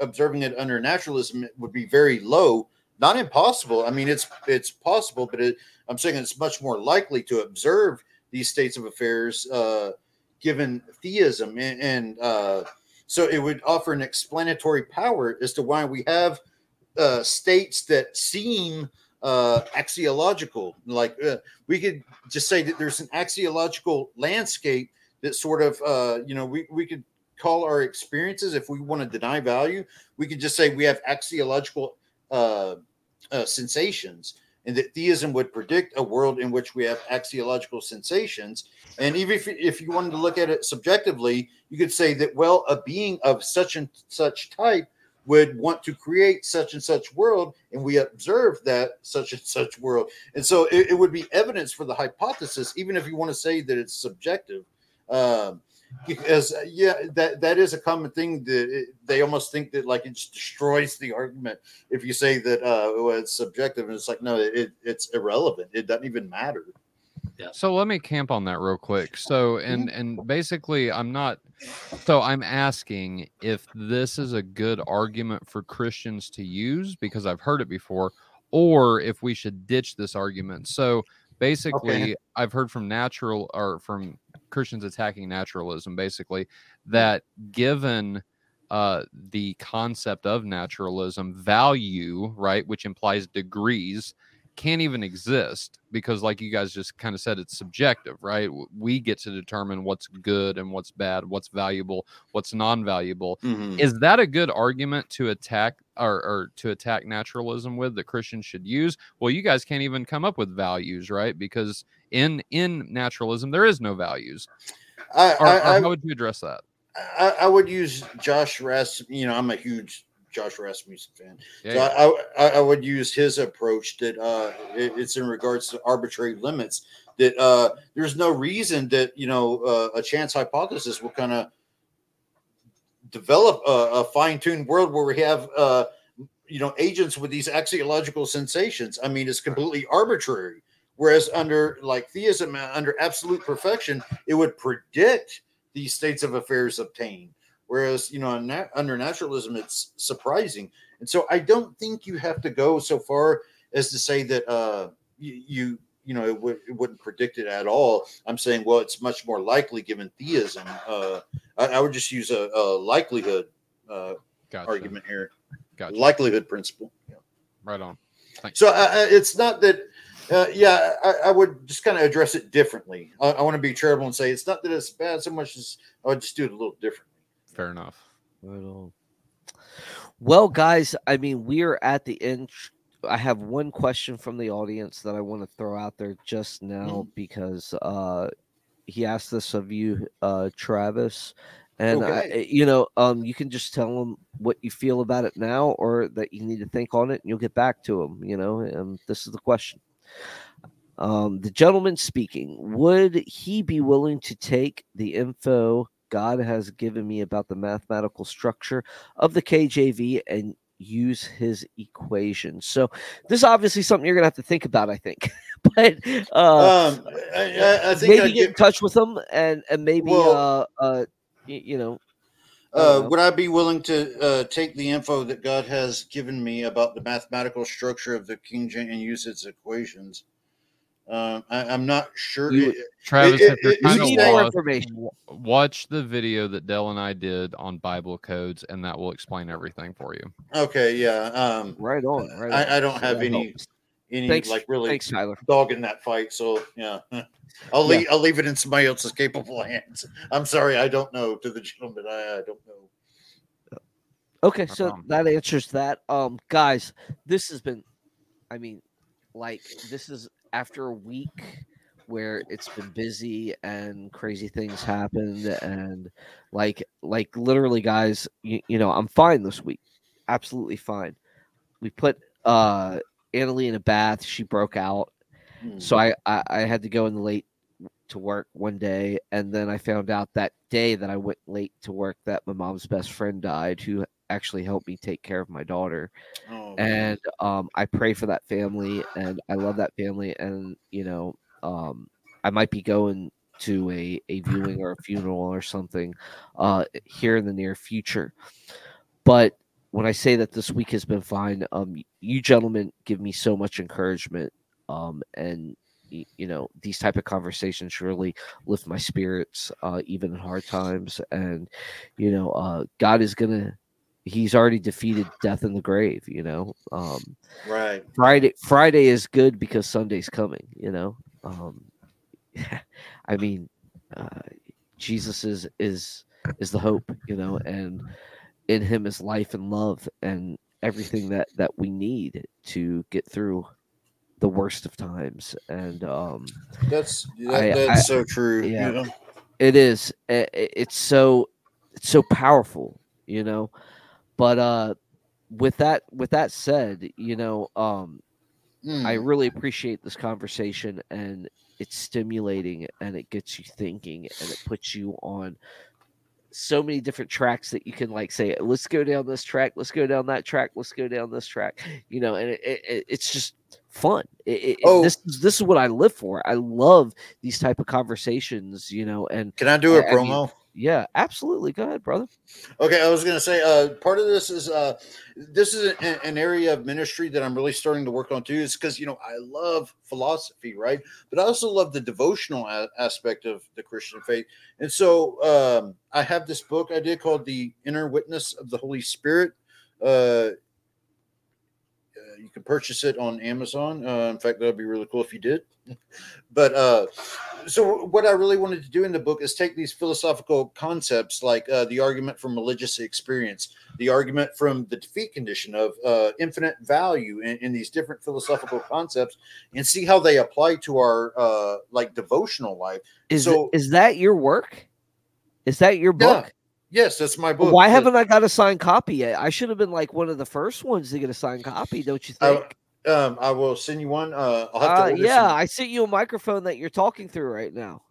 observing it under naturalism would be very low not impossible. I mean, it's it's possible, but it, I'm saying it's much more likely to observe these states of affairs uh, given theism, and, and uh, so it would offer an explanatory power as to why we have uh, states that seem uh, axiological. Like uh, we could just say that there's an axiological landscape that sort of, uh, you know, we we could call our experiences if we want to deny value. We could just say we have axiological uh, uh, sensations, and that theism would predict a world in which we have axiological sensations. And even if, if you wanted to look at it subjectively, you could say that, well, a being of such and such type would want to create such and such world, and we observe that such and such world. And so it, it would be evidence for the hypothesis, even if you want to say that it's subjective. Um, because uh, yeah, that that is a common thing that it, they almost think that like it just destroys the argument if you say that uh, well, it's subjective, and it's like no, it, it's irrelevant. It doesn't even matter. Yeah. So let me camp on that real quick. So and and basically I'm not so I'm asking if this is a good argument for Christians to use because I've heard it before or if we should ditch this argument. So basically I've heard from natural or from Christians attacking naturalism basically that given uh, the concept of naturalism value, right, which implies degrees, can't even exist because like you guys just kind of said it's subjective right? We get to determine what's good and what's bad what's valuable what's non-valuable. Mhm. is that a good argument to attack or, or to attack naturalism with that christians should use? Well you guys can't even come up with values right? Because in in naturalism there is no values. I, or, I, or I, how would you address that? I, I would use Josh rest You know, I'm a huge Josh Rasmussen fan. yeah, So yeah. I, I, I would use his approach that uh, it- it's in regards to arbitrary limits. That uh, there's no reason that you know uh, a chance hypothesis will kind of develop a, a fine-tuned world where we have uh, you know agents with these axiological sensations. I mean, it's completely arbitrary. Whereas under like theism, uh, under absolute perfection, it would predict these states of affairs obtained. Whereas you know nat- under naturalism, it's surprising. And so I don't think you have to go so far as to say that uh, you, you you know it, would, it wouldn't predict it at all. I'm saying well, it's much more likely given theism. Uh, I, I would just use a, a likelihood uh, gotcha. argument here, gotcha. likelihood principle. right on So uh, uh, it's not that. Uh, yeah, I, I would just kind of address it differently. I, I want to be charitable and say it's not that it's bad so much as I would just do it a little differently. Fair enough Right on. Well, guys, I mean, we are at the end. I have one question from the audience that I want to throw out there just now because uh, he asked this of you, uh, Travis, and I- you know, um, you can just tell him what you feel about it now, or that you need to think on it, and you'll get back to him. You know, and this is the question. Um, the gentleman speaking, would he be willing to take the info God has given me about the mathematical structure of the KJV and use his equations? So, this is obviously something you're gonna have to think about, I think. *laughs* but uh, um, I, I, think maybe I'd get in touch with him and and maybe Well- uh uh y- you know Uh, know. would I be willing to uh, take the info that God has given me about the mathematical structure of the King James and use its equations? Um, I, I'm not sure. You- It- Travis, it- if you're it- kind you need more lost, information. watch the video that Dell and I did on Bible codes, and that will explain everything for you. okay, yeah. Um, right on. Right on. I, I don't have that any any Thanks, like really thanks, Tyler. dog in that fight. So yeah, *laughs* I'll Yeah. leave I'll leave it in somebody else's capable *laughs* hands. I'm sorry, I don't know. To the gentleman, I, I don't know. Okay, so problem. that answers that. Um, guys, this has been, I mean, like this is after a week where it's been busy and crazy things happened and like like literally guys you, you know i'm fine this week absolutely fine we put uh Annalie in a bath she broke out Hmm. so I, I I had to go in late to work one day, and then I found out that day that I went late to work that my mom's best friend died, who actually helped me take care of my daughter. Oh, And um, I pray for that family, and I love that family, and you know, um, I might be going to a a viewing or a funeral or something uh, here in the near future, but. When I say that this week has been fine, um, you gentlemen give me so much encouragement um, and you know these type of conversations really lift my spirits uh, even in hard times and you know uh, god is gonna he's already defeated death in the grave you know um, right. friday friday is good because sunday's coming you know um, *laughs* i mean uh, jesus is is is the hope you know and in him is life and love and everything that that we need to get through the worst of times and um That's that, I- that's I- so true. you yeah. know? it is I- I- it's so it's so powerful you know but uh with that with that said you know um I Hmm. really appreciate this conversation and it's stimulating and it gets you thinking and it puts you on so many different tracks that you can like say let's go down this track let's go down that track let's go down this track you know and it, it, it's just fun it, it, Oh. this is this is what i live for i love these type of conversations you know and Can I do a I- I mean- promo? Yeah absolutely go ahead brother Okay, I was going to say uh, part of this is uh, this is an, an area of ministry that I'm really starting to work on too. Is because you know I love philosophy, right? But I also love the devotional a- aspect of the Christian faith. And so um, I have this book I did called "The Inner Witness of the Holy Spirit." Uh, uh, you can purchase it on Amazon. Uh, in fact, that'd be really cool if you did. *laughs* but uh, so what I really wanted to do in the book is take these philosophical concepts like uh, the argument from religious experience, the argument from the defeat condition of uh, infinite value in, in these different philosophical concepts, and see how they apply to our uh, like devotional life. is So- is that your work is that your Yeah, book Yes, that's my book. why Uh, haven't i got a signed copy yet i should have been like one of the first ones to get a signed copy don't you I- think Um, I will send you one. Uh, I'll have Uh, yeah, some- I sent you a microphone that you're talking through right now.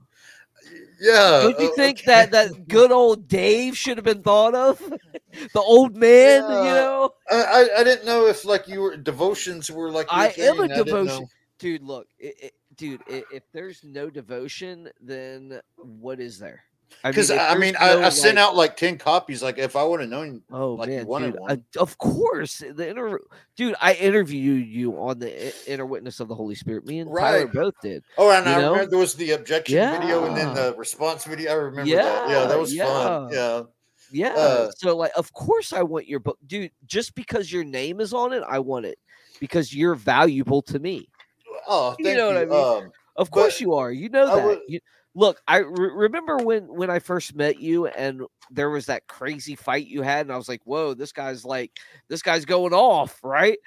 yeah. Don't you uh, think okay. that that *laughs* good old Dave should have been thought of? *laughs* the old man, you know? I, I I didn't know if like you were devotions were like. I am a didn't devotion. Dude, look, it, it, dude, i if there's no devotion, then what is there? I Because I, mean, I, no, I sent out like ten copies. Like if I would have known, Oh like man, dude, uh, of course. The inner, dude, I interviewed you on the inner witness of the Holy Spirit. Me and Tyler both did. oh, and I know? remember there was the objection video and then the response video. I remember that. Yeah, Yeah, that was fun. yeah. Yeah, Yeah. Uh, so like of course I want your book. Dude, just because your name is on it, I want it because you're valuable to me. Oh, You know you. what I Um, Of course you are. You know that. would- You, look, I re- remember when when I first met you and there was that crazy fight you had and I was like, "Whoa, this guy's like this guy's going off, right?"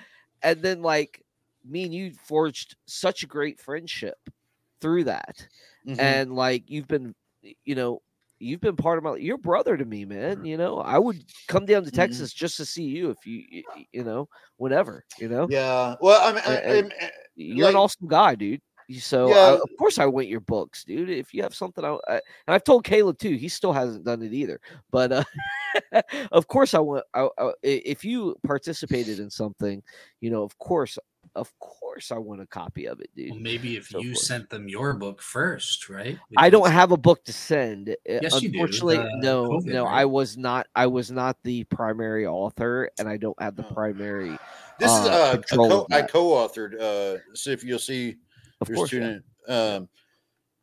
And then like me and you forged such a great friendship through that. mhm. and like you've been you know you've been part of my you're brother to me man you know i would come down to Mhm. texas just to see you if you you know whenever you know yeah. Well, I mean, I, I- you're an awesome guy dude So I- of course i want your books dude if you have something I, I and i've told caleb too he still hasn't done it either but uh *laughs* of course i want I, I, if you participated in something you know of course of course i want a copy of it dude Well, maybe if So you forth. sent them your book first, right? I don't have a book to send. uh, Yes, you do, Unfortunately, no, COVID, no, right? I was not. I was not the primary author, and I don't have the Oh. primary. this is uh, uh, a co- I co-authored. Uh, so if you'll see, Of there's course, yeah. Um,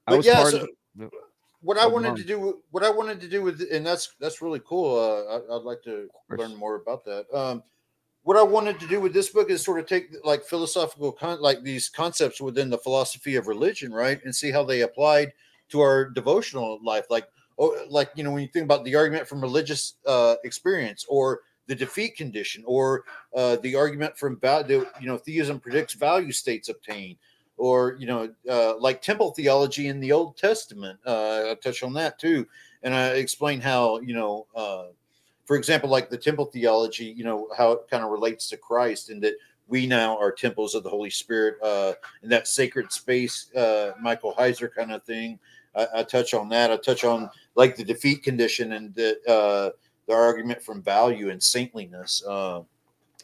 I but was yeah, part so- of. what I wanted to do, what I wanted to do with, and that's that's really cool. Uh, I, I'd like to learn more about that. Um, what I wanted to do with this book is sort of take like philosophical, con- like these concepts within the philosophy of religion, right, and see how they applied to our devotional life. Like, oh, like you know, when you think about the argument from religious uh, experience, or the defeat condition, or uh, the argument from value, you know, theism predicts value states obtained or you know, uh, like temple theology in the Old Testament. Uh, I touch on that too, and I explain how you know, uh, for example, like the temple theology, you know, how it kind of relates to Christ, and that we now are temples of the Holy Spirit uh, in that sacred space. Uh, Michael Heiser kind of thing. I, I touch on that. I touch on like the defeat condition and the uh, the argument from value and saintliness. Uh,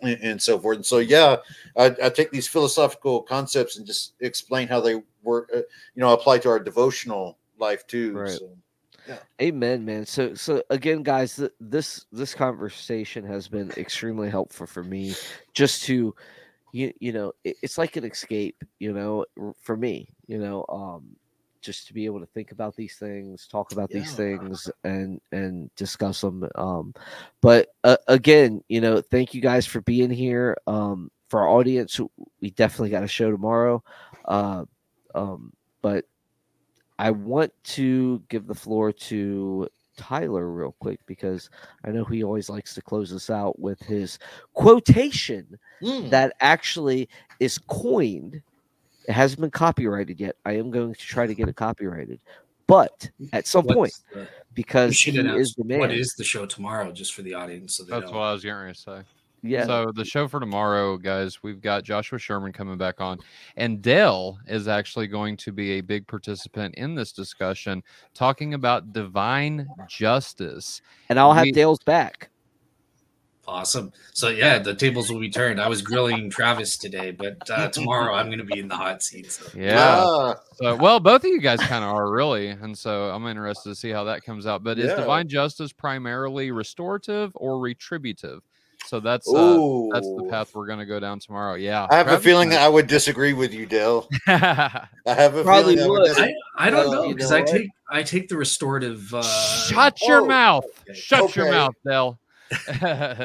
and, and so forth. And so, yeah, I, I take these philosophical concepts and just explain how they work, uh, you know, apply to our devotional life too. Right. So, Amen, man. So, so again, guys, th- this this conversation has been extremely helpful for me, just to, you you know, it, it's like an escape, you know, for me, you know, um, just to be able to think about these things, talk about these things, and and discuss them. Um, but uh, again, you know, thank you guys for being here. Um, for our audience, we definitely got a show tomorrow. Uh, um, but I want to give the floor to Tyler real quick because I know he always likes to close us out with his quotation mm, that actually is coined. It hasn't been copyrighted yet. I am going to try to get it copyrighted, but at some point, the- because should he announce is the man. what is the show tomorrow, just for the audience, so they That's know. what I was getting to say. Yeah. So the show for tomorrow, guys, we've got Joshua Sherman coming back on, and Dale is actually going to be a big participant in this discussion, talking about divine justice. and I'll have we- Dale's back. Awesome. So yeah, the tables will be turned. I was grilling Travis today, but uh, *laughs* tomorrow I'm going to be in the hot seat. So. Yeah. Ah, So, well, both of you guys kind of are really, and so I'm interested to see how that comes out. But is divine justice primarily restorative or retributive? So that's uh, that's the path we're going to go down tomorrow. Yeah, I have a feeling might- that I would disagree with you, Dale. *laughs* I have a Probably feeling I would. I, I don't Well, know you because know I take I take the restorative. Uh, Shut your Oh, mouth! okay. Shut your mouth, Dell. *laughs*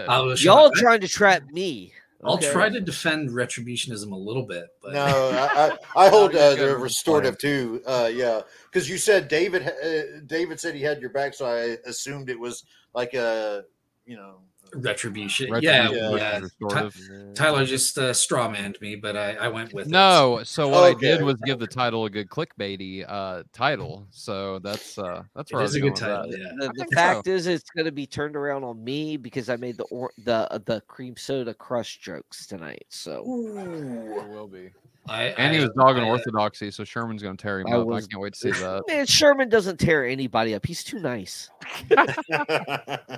I'll, Y'all trying to trap me. I'll okay? try to defend retributionism a little bit, but No, I, I, *laughs* I hold you're uh, the restorative too. Uh, yeah, because you said David. Uh, David said he had your back, so I assumed it was like a, you know. Retribution. Retribution Yeah, versus yeah. restorative. Tyler just uh, straw manned me, but I, I went with it. No, so what I did was give the title a good clickbaity uh, title. So that's uh, that's It where I is was a going good with title. that. Yeah. The, the *laughs* fact so. is, it's going to be turned around on me because I made the or- the the cream soda crush jokes tonight. So It will be. I, And he was dogging I, uh, orthodoxy, so Sherman's going to tear him I up. was- I can't wait to see *laughs* that. man, Sherman doesn't tear anybody up. He's too nice. *laughs* *laughs*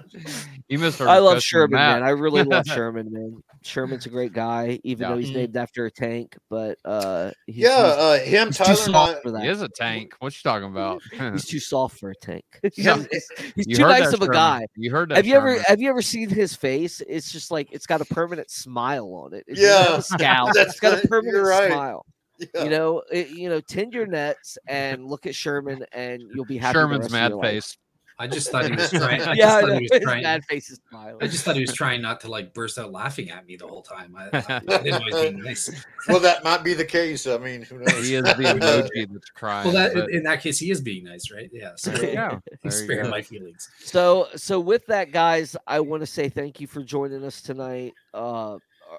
You missed I love Sherman, Matt. man. I really love Sherman, man. Sherman's a great guy, even Yeah. though he's named after a tank. But uh, he's, yeah, he's, uh, him, he's too Tyler, and I, soft for that. He is a tank. What you talking about? He's too soft for a tank. Yeah. he's he's too nice that, of a Sherman. guy. You heard that? Have you ever have you ever seen his face? It's just like it's got a permanent smile on it. It Yeah. a scowl. That's it's got a permanent You're right. smile. *laughs* yeah. You know, it, you know, tend your nets and look at Sherman, and you'll be happy. the Sherman's rest of mad your life. face. I just thought he was *laughs* trying. I yeah, just I thought he was trying. mad face is smiling. I just thought he was trying not to like burst out laughing at me the whole time. I, I, I *laughs* didn't know he was being nice. well, that might be the case. I mean, who knows? He is the emoji that's crying. Well, that but- in that case, he is being nice, right? Yeah. So there you go. he's There you sparing go. my feelings. So, so with that, guys, I want to say thank you for joining us tonight. Uh,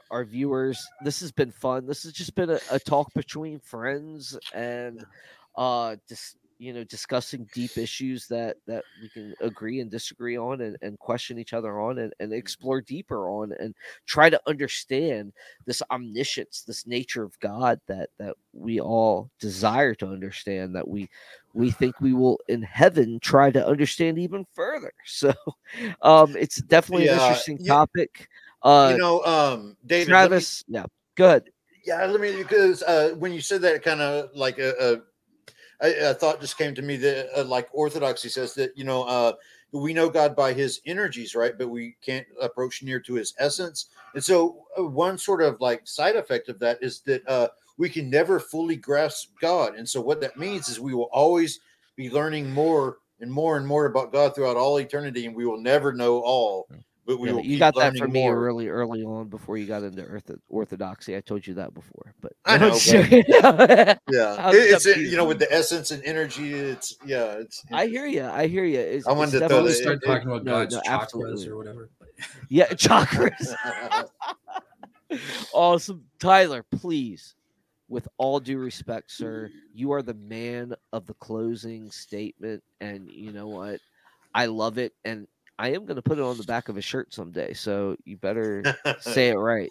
our- viewers, this has been fun. This has just been a, a talk between friends and uh, just you know discussing deep issues that that we can agree and disagree on and, and question each other on and, and explore deeper on and try to understand this omniscience this nature of god that that we all desire to understand that we we *laughs* think we will in heaven try to understand even further. *laughs* So um it's definitely an interesting you- topic uh you know, um, David. let me- travis yeah good Yeah, let me because uh, when you said that, kind of like a, thought just came to me that uh, like Orthodoxy says that you know uh, we know God by His energies, right? But we can't approach near to His essence. And so uh, one sort of like side effect of that is that uh, we can never fully grasp God. And so what that means is we will always be learning more and more and more about God throughout all eternity, and we will never know all. But we Yeah, will. you got that learning from me really early on before you got into ortho- orthodoxy. I told you that before, but I know, *laughs* I *laughs* Yeah, How it- it's that uh, you know with the essence and energy. It's yeah, it's. I hear you. I hear you. It's, I wanted to throw Before we definitely- it- start it- talking about no, God's no, chakras absolutely. or whatever. yeah, chakras. *laughs* awesome, Tyler. Please, with all due respect, sir, you are the man of the closing statement, and you know what? I love it, and I am going to put it on the back of a shirt someday. So you better *laughs* say it right.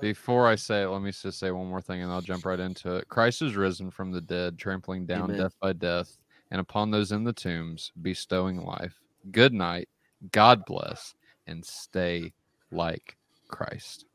Before I say it, let me just say one more thing and I'll jump right into it. Christ is risen from the dead, trampling down Amen. death by death, and upon those in the tombs, bestowing life. Good night, God bless, and stay like Christ.